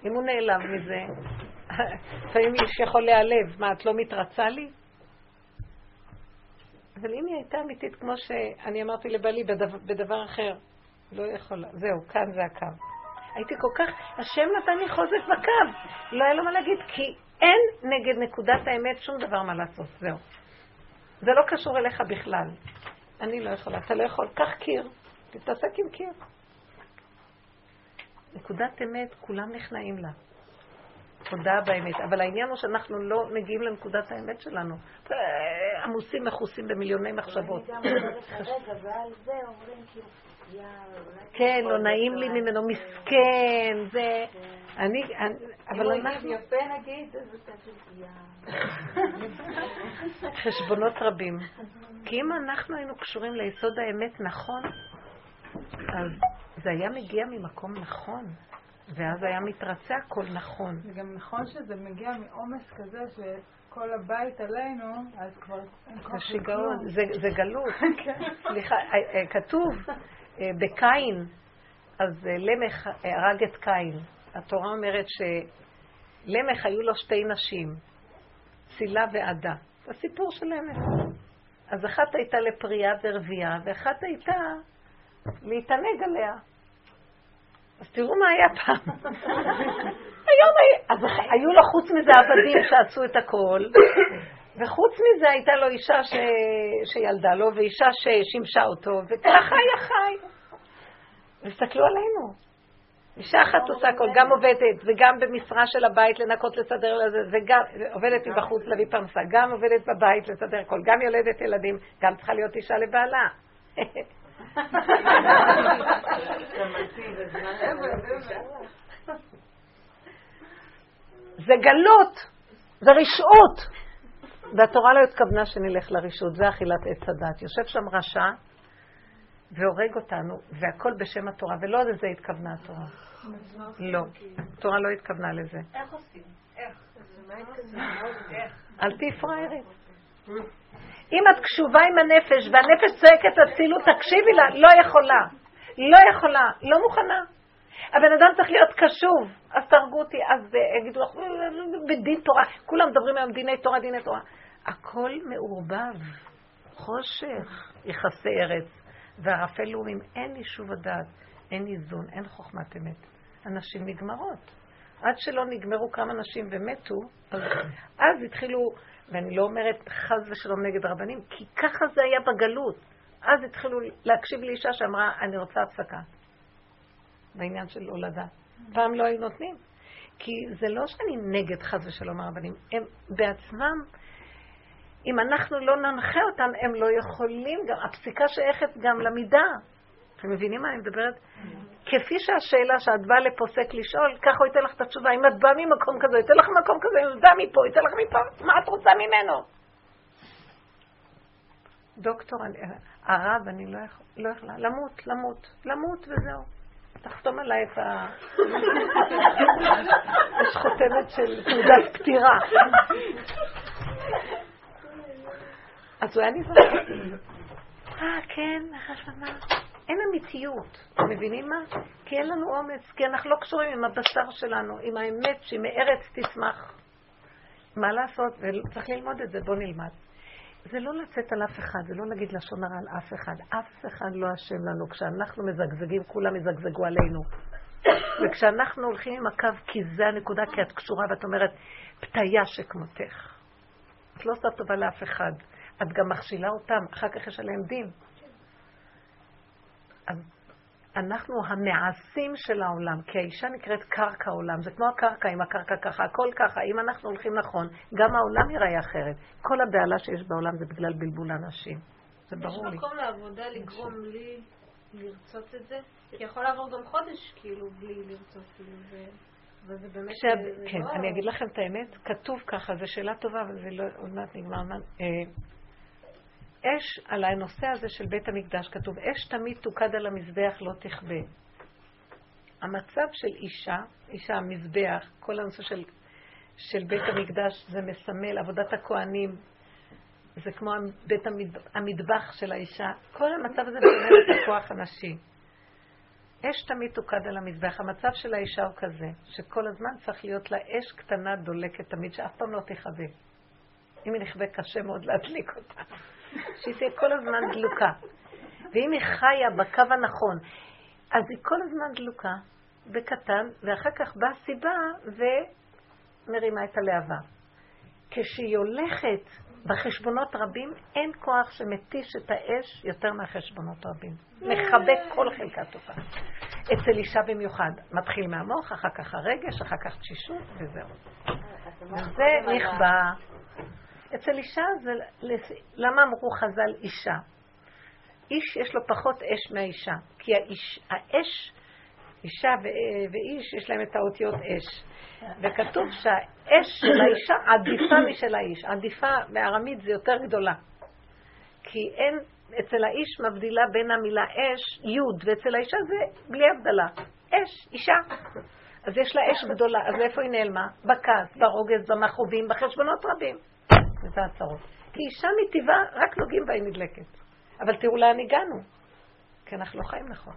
אם הוא נעלב מזה, לפעמים איש יכול להיעלב, מה, את לא מתרצה לי? אבל אם היא הייתה אמיתית כמו שאני אמרתי לבעלי בדבר, בדבר אחר, לא יכולה, זהו, כאן זה הקו. הייתי כל כך, השם נתן לי חוזק בקו. לא היה לו מה להגיד, כי אין נגד נקודת האמת שום דבר מה לעשות, זהו. זה לא קשור אליך בכלל. אני לא יכולה, אתה לא יכול, קח קיר, תתעסק עם קיר. נקודת אמת, כולם נכנעים לה. תודה באמת. אבל העניין הוא שאנחנו לא מגיעים לנקודת האמת שלנו. עמוסים מכוסים במיליוני מחשבות. כאילו... כן, לא נעים לי ממנו, מסכן, זה... אני, אבל אנחנו... יפה נגיד, חשבונות רבים. כי אם אנחנו היינו קשורים ליסוד האמת נכון, אז זה היה מגיע ממקום נכון. ואז היה מתרצה הכל נכון. זה גם נכון שזה מגיע מעומס כזה שכל הבית עלינו, אז כבר... זה שיגעון, זה גלות. כן. סליחה, אה, אה, כתוב אה, בקין, אז למך הרג את קין. התורה אומרת שלמך היו לו שתי נשים, צילה ועדה. זה סיפור של למך. אז אחת הייתה לפרייה ורבייה, ואחת הייתה להתענג עליה. אז תראו מה היה פעם. היום אז היו לו חוץ מזה עבדים שעשו את הכל, וחוץ מזה הייתה לו אישה ש... שילדה לו, ואישה ששימשה אותו, וככה היה חי. תסתכלו עלינו. אישה אחת עושה הכל, גם עובדת, וגם במשרה של הבית לנקות, לסדר לזה, וגם עובדת מבחוץ להביא פרנסה, גם עובדת בבית לסדר הכל, גם יולדת ילדים, גם צריכה להיות אישה לבעלה. זה גלות, זה רשעות. והתורה לא התכוונה שנלך לרשות, זה אכילת עץ הדת. יושב שם רשע והורג אותנו, והכל בשם התורה, ולא לזה התכוונה התורה. לא, התורה לא התכוונה לזה. איך עושים? איך? אל תהיי פראיירית. אם את קשובה עם הנפש, והנפש צועקת אצילות, תקשיבי לה, לא יכולה. לא יכולה, לא מוכנה. הבן אדם צריך להיות קשוב, אז תהרגו אותי, אז יגידו לך, בדין תורה, כולם מדברים היום דיני תורה, דיני תורה. הכל מעורבב, חושך, יחסי ארץ, וערפל לאומים, אין יישוב הדעת, אין איזון, אין חוכמת אמת. הנשים נגמרות. עד שלא נגמרו כמה נשים ומתו, אז התחילו, ואני לא אומרת חס ושלום נגד רבנים, כי ככה זה היה בגלות. אז התחילו להקשיב לאישה שאמרה, אני רוצה הפסקה. בעניין של הולדה. פעם לא היו נותנים. כי זה לא שאני נגד חס ושלום הרבנים, הם בעצמם, אם אנחנו לא ננחה אותם, הם לא יכולים, גם, הפסיקה שייכת גם למידה. אתם מבינים מה אני מדברת? כפי שהשאלה שאת באה לפוסק לשאול, ככה הוא ייתן לך את התשובה. אם את באה ממקום כזה, ייתן לך מקום כזה, אם את באה מפה, ייתן לך מפה, מה את רוצה ממנו? דוקטור, אני, הרב, אני לא, יכול, לא יכולה, למות, למות, למות וזהו. תחתום עליי את ה... יש חותמת של תעודת פטירה. אז הוא היה נזרק. אה, כן, מה? אין אמיתיות. אתם מבינים מה? כי אין לנו אומץ, כי אנחנו לא קשורים עם הבשר שלנו, עם האמת שהיא מארץ תשמח. מה לעשות? וצריך ללמוד את זה, בואו נלמד. זה לא לצאת על אף אחד, זה לא להגיד לשון הרע על אף אחד. אף אחד לא אשם לנו. כשאנחנו מזגזגים, כולם יזגזגו עלינו. וכשאנחנו הולכים עם הקו, כי זה הנקודה, כי את קשורה ואת אומרת, פתיה שכמותך. את לא עושה טובה לאף אחד. את גם מכשילה אותם, אחר כך יש עליהם דין. אז אנחנו המעשים של העולם, כי האישה נקראת קרקע עולם, זה כמו הקרקע, אם הקרקע ככה, הכל ככה, אם אנחנו הולכים נכון, גם העולם ייראה אחרת. כל הבהלה שיש בעולם זה בגלל בלבול אנשים. זה ברור לי. יש מקום לעבודה לגרום לי לרצות את זה? כי יכול לעבור גם חודש כאילו בלי לרצות, כאילו, וזה באמת... כן, לא- אני אגיד לכם את האמת, כתוב ככה, זו שאלה טובה, אבל זה לא, עוד מעט נגמר. אש על הנושא הזה של בית המקדש, כתוב, אש תמיד תוקד על המזבח לא תכבה. המצב של אישה, אישה, המזבח, כל הנושא של, של בית המקדש, זה מסמל עבודת הכוהנים, זה כמו בית המטבח של האישה. כל המצב הזה מסמל את הכוח הנשי. אש תמיד תוקד על המזבח. המצב של האישה הוא כזה, שכל הזמן צריך להיות לה אש קטנה דולקת תמיד, שאף פעם לא תכבה. אם היא נכבה, קשה מאוד להדליק אותה. שהיא תהיה כל הזמן דלוקה. ואם היא חיה בקו הנכון, אז היא כל הזמן דלוקה, בקטן, ואחר כך באה סיבה ומרימה את הלהבה. כשהיא הולכת בחשבונות רבים, אין כוח שמתיש את האש יותר מהחשבונות רבים. מחבק כל חלקה טובה. אצל אישה במיוחד, מתחיל מהמוח, אחר כך הרגש, אחר כך תשישות, וזהו. וזה נכבה. אצל אישה זה, למה אמרו חז"ל אישה? איש יש לו פחות אש מהאישה, כי האיש, האש, אישה ואיש יש להם את האותיות אש. וכתוב שהאש של האישה עדיפה משל האיש. עדיפה בארמית זה יותר גדולה. כי אין, אצל האיש מבדילה בין המילה אש, יוד, ואצל האישה זה בלי הבדלה. אש, אישה. אז יש לה אש גדולה, אז איפה היא נעלמה? בכעס, ברוגז, במכאובים, בחשבונות רבים. וזה הצרות. כי אישה מטבעה, רק נוגעים בה היא נדלקת. אבל תראו לאן הגענו. כי אנחנו לא חיים נכון.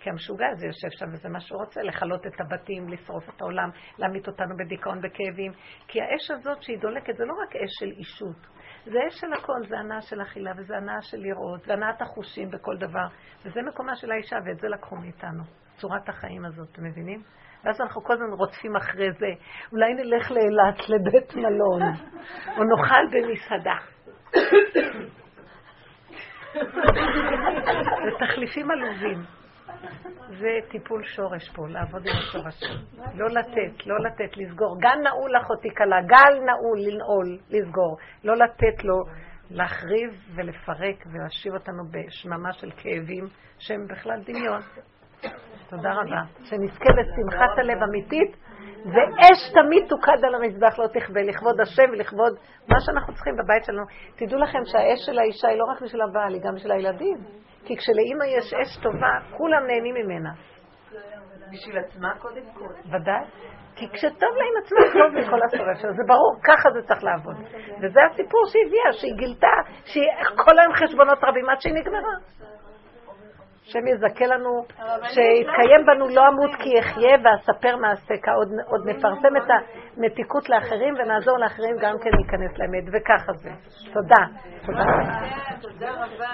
כי המשוגע הזה יושב שם וזה מה שהוא רוצה, לכלות את הבתים, לשרוף את העולם, להמית אותנו בדיכאון, בכאבים. כי האש הזאת שהיא דולקת זה לא רק אש של אישות, זה אש של הכל, זה הנאה של אכילה וזה הנאה של לראות, והנאת החושים בכל דבר. וזה מקומה של האישה ואת זה לקחו מאיתנו. צורת החיים הזאת, אתם מבינים? ואז אנחנו כל הזמן רודפים אחרי זה. אולי נלך לאילת, לבית מלון, או נאכל במסעדה. זה תחליפים עלובים. זה טיפול שורש פה, לעבוד עם השורשים. לא לתת, לא לתת, לסגור. גל נעול אחותי כלה, גל נעול, לנעול, לסגור. לא לתת לו להחריב ולפרק ולהשיב אותנו בשממה של כאבים שהם בכלל דמיון. תודה רבה. שנזכה לשמחת הלב אמיתית, ואש תמיד תוקד על המזבח, לא תכבה, לכבוד השם ולכבוד מה שאנחנו צריכים בבית שלנו. תדעו לכם שהאש של האישה היא לא רק בשביל הבעל, היא גם בשביל הילדים. כי כשלאימא יש אש טובה, כולם נהנים ממנה. בשביל עצמה קודם כל. ודאי. כי כשטוב לה עם עצמה, טוב לכל הסובב שלה. זה ברור, ככה זה צריך לעבוד. וזה הסיפור שהיא הביאה, שהיא גילתה, שהיא כל היום חשבונות רבים עד שהיא נגמרה. השם יזכה לנו, שיתקיים בנו לא אמות כי אחיה ואספר מעשיך. עוד, עוד נפרסם את המתיקות לאחרים ונעזור לאחרים גם כן להיכנס לאמת, וככה זה. תודה. תודה. תודה רבה.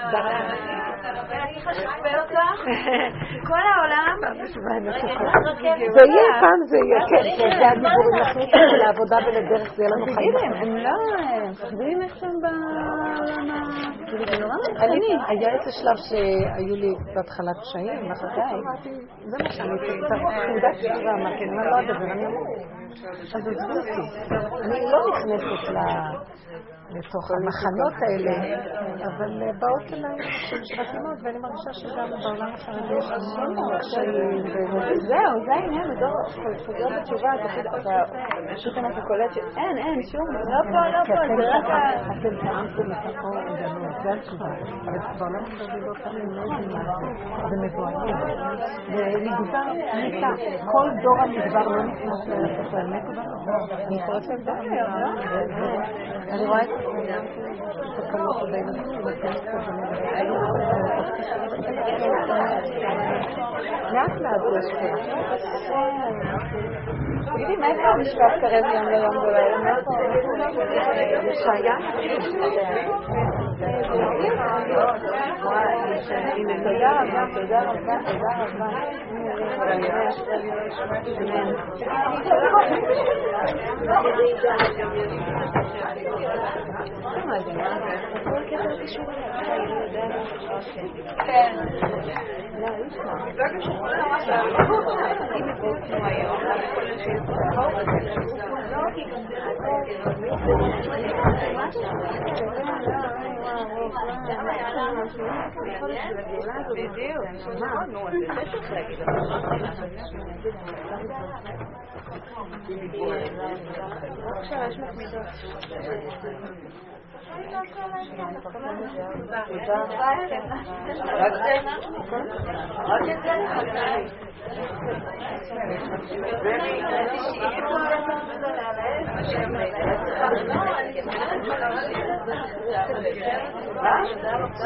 כל העולם... זה יהיה פעם, זה יהיה, כן, זה הדיבורים, נכניס אותנו לעבודה ולדרך, זה יהיה לנו חיים. הם לא, הם מפחדים איך שהם בעולם כאילו זה אני, מצחיק. היה איזה שלב שהיו לי בהתחלת קשיים, אמרתי, זה מה שאני צריכה, תעודת שירה, אמרתי, אני לא אדבר, אני אמור. אז עזבו אותי. אני לא נכנסת לתוך המחנות האלה, אבל אה, באות אליי נשים שבטיות, ואני מרגישה שגם בעולם החרדי יש המון מאוד קשיים. זהו, זה העניין, בדור, חוזר בתשובה, פשוט- אתה קולט שאין, אין, שום, לא פה, לא פה, זה רק ה... אתם טעמתם מתוכו הגנות, זה התשובה. אבל בעולם החרדי לא טעמים, לא יודעים מה זה. זה. ומדבר נקטע. כל דור המדבר לא נכנס ללכת לאמת כבר. אני קוראת להם דור המדבר. אני רואה את תקלות בילדים, לאט לאט יש פה. תגידי, מאיפה המשפט קרב יום ליום ולילה? מאיפה? ישעיה? תודה רבה, תודה רבה, תודה רבה. בדיוק.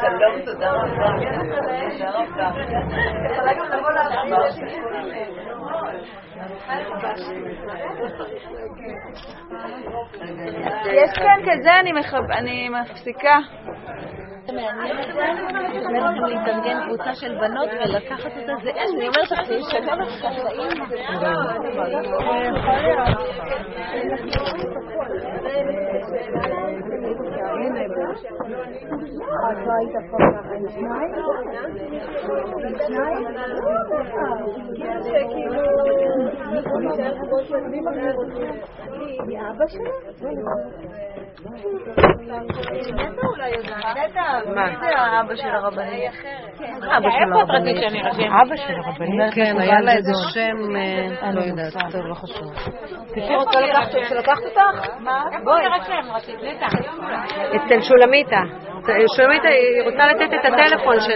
שלום, תודה רבה. תודה רבה. יכולה גם לבוא להרחיב יש כן, כן, זה אני אני מפסיקה. להתארגן קבוצה של בנות ולקחת אותה, זה. אין, אני אומרת לך, זה ישנה לך את החיים. מי זה האבא של הרבנית? אבא של הרבנית. אבא של הרבנית, כן, היה לה איזה שם, אה, לא יודעת, טוב, לא חשוב. קיצור, רוצה לקחת אותך? בואי. נרשם, רצית, נטע. אצל שולמיתה. שולמיתה, היא רוצה לתת את הטלפון שלה.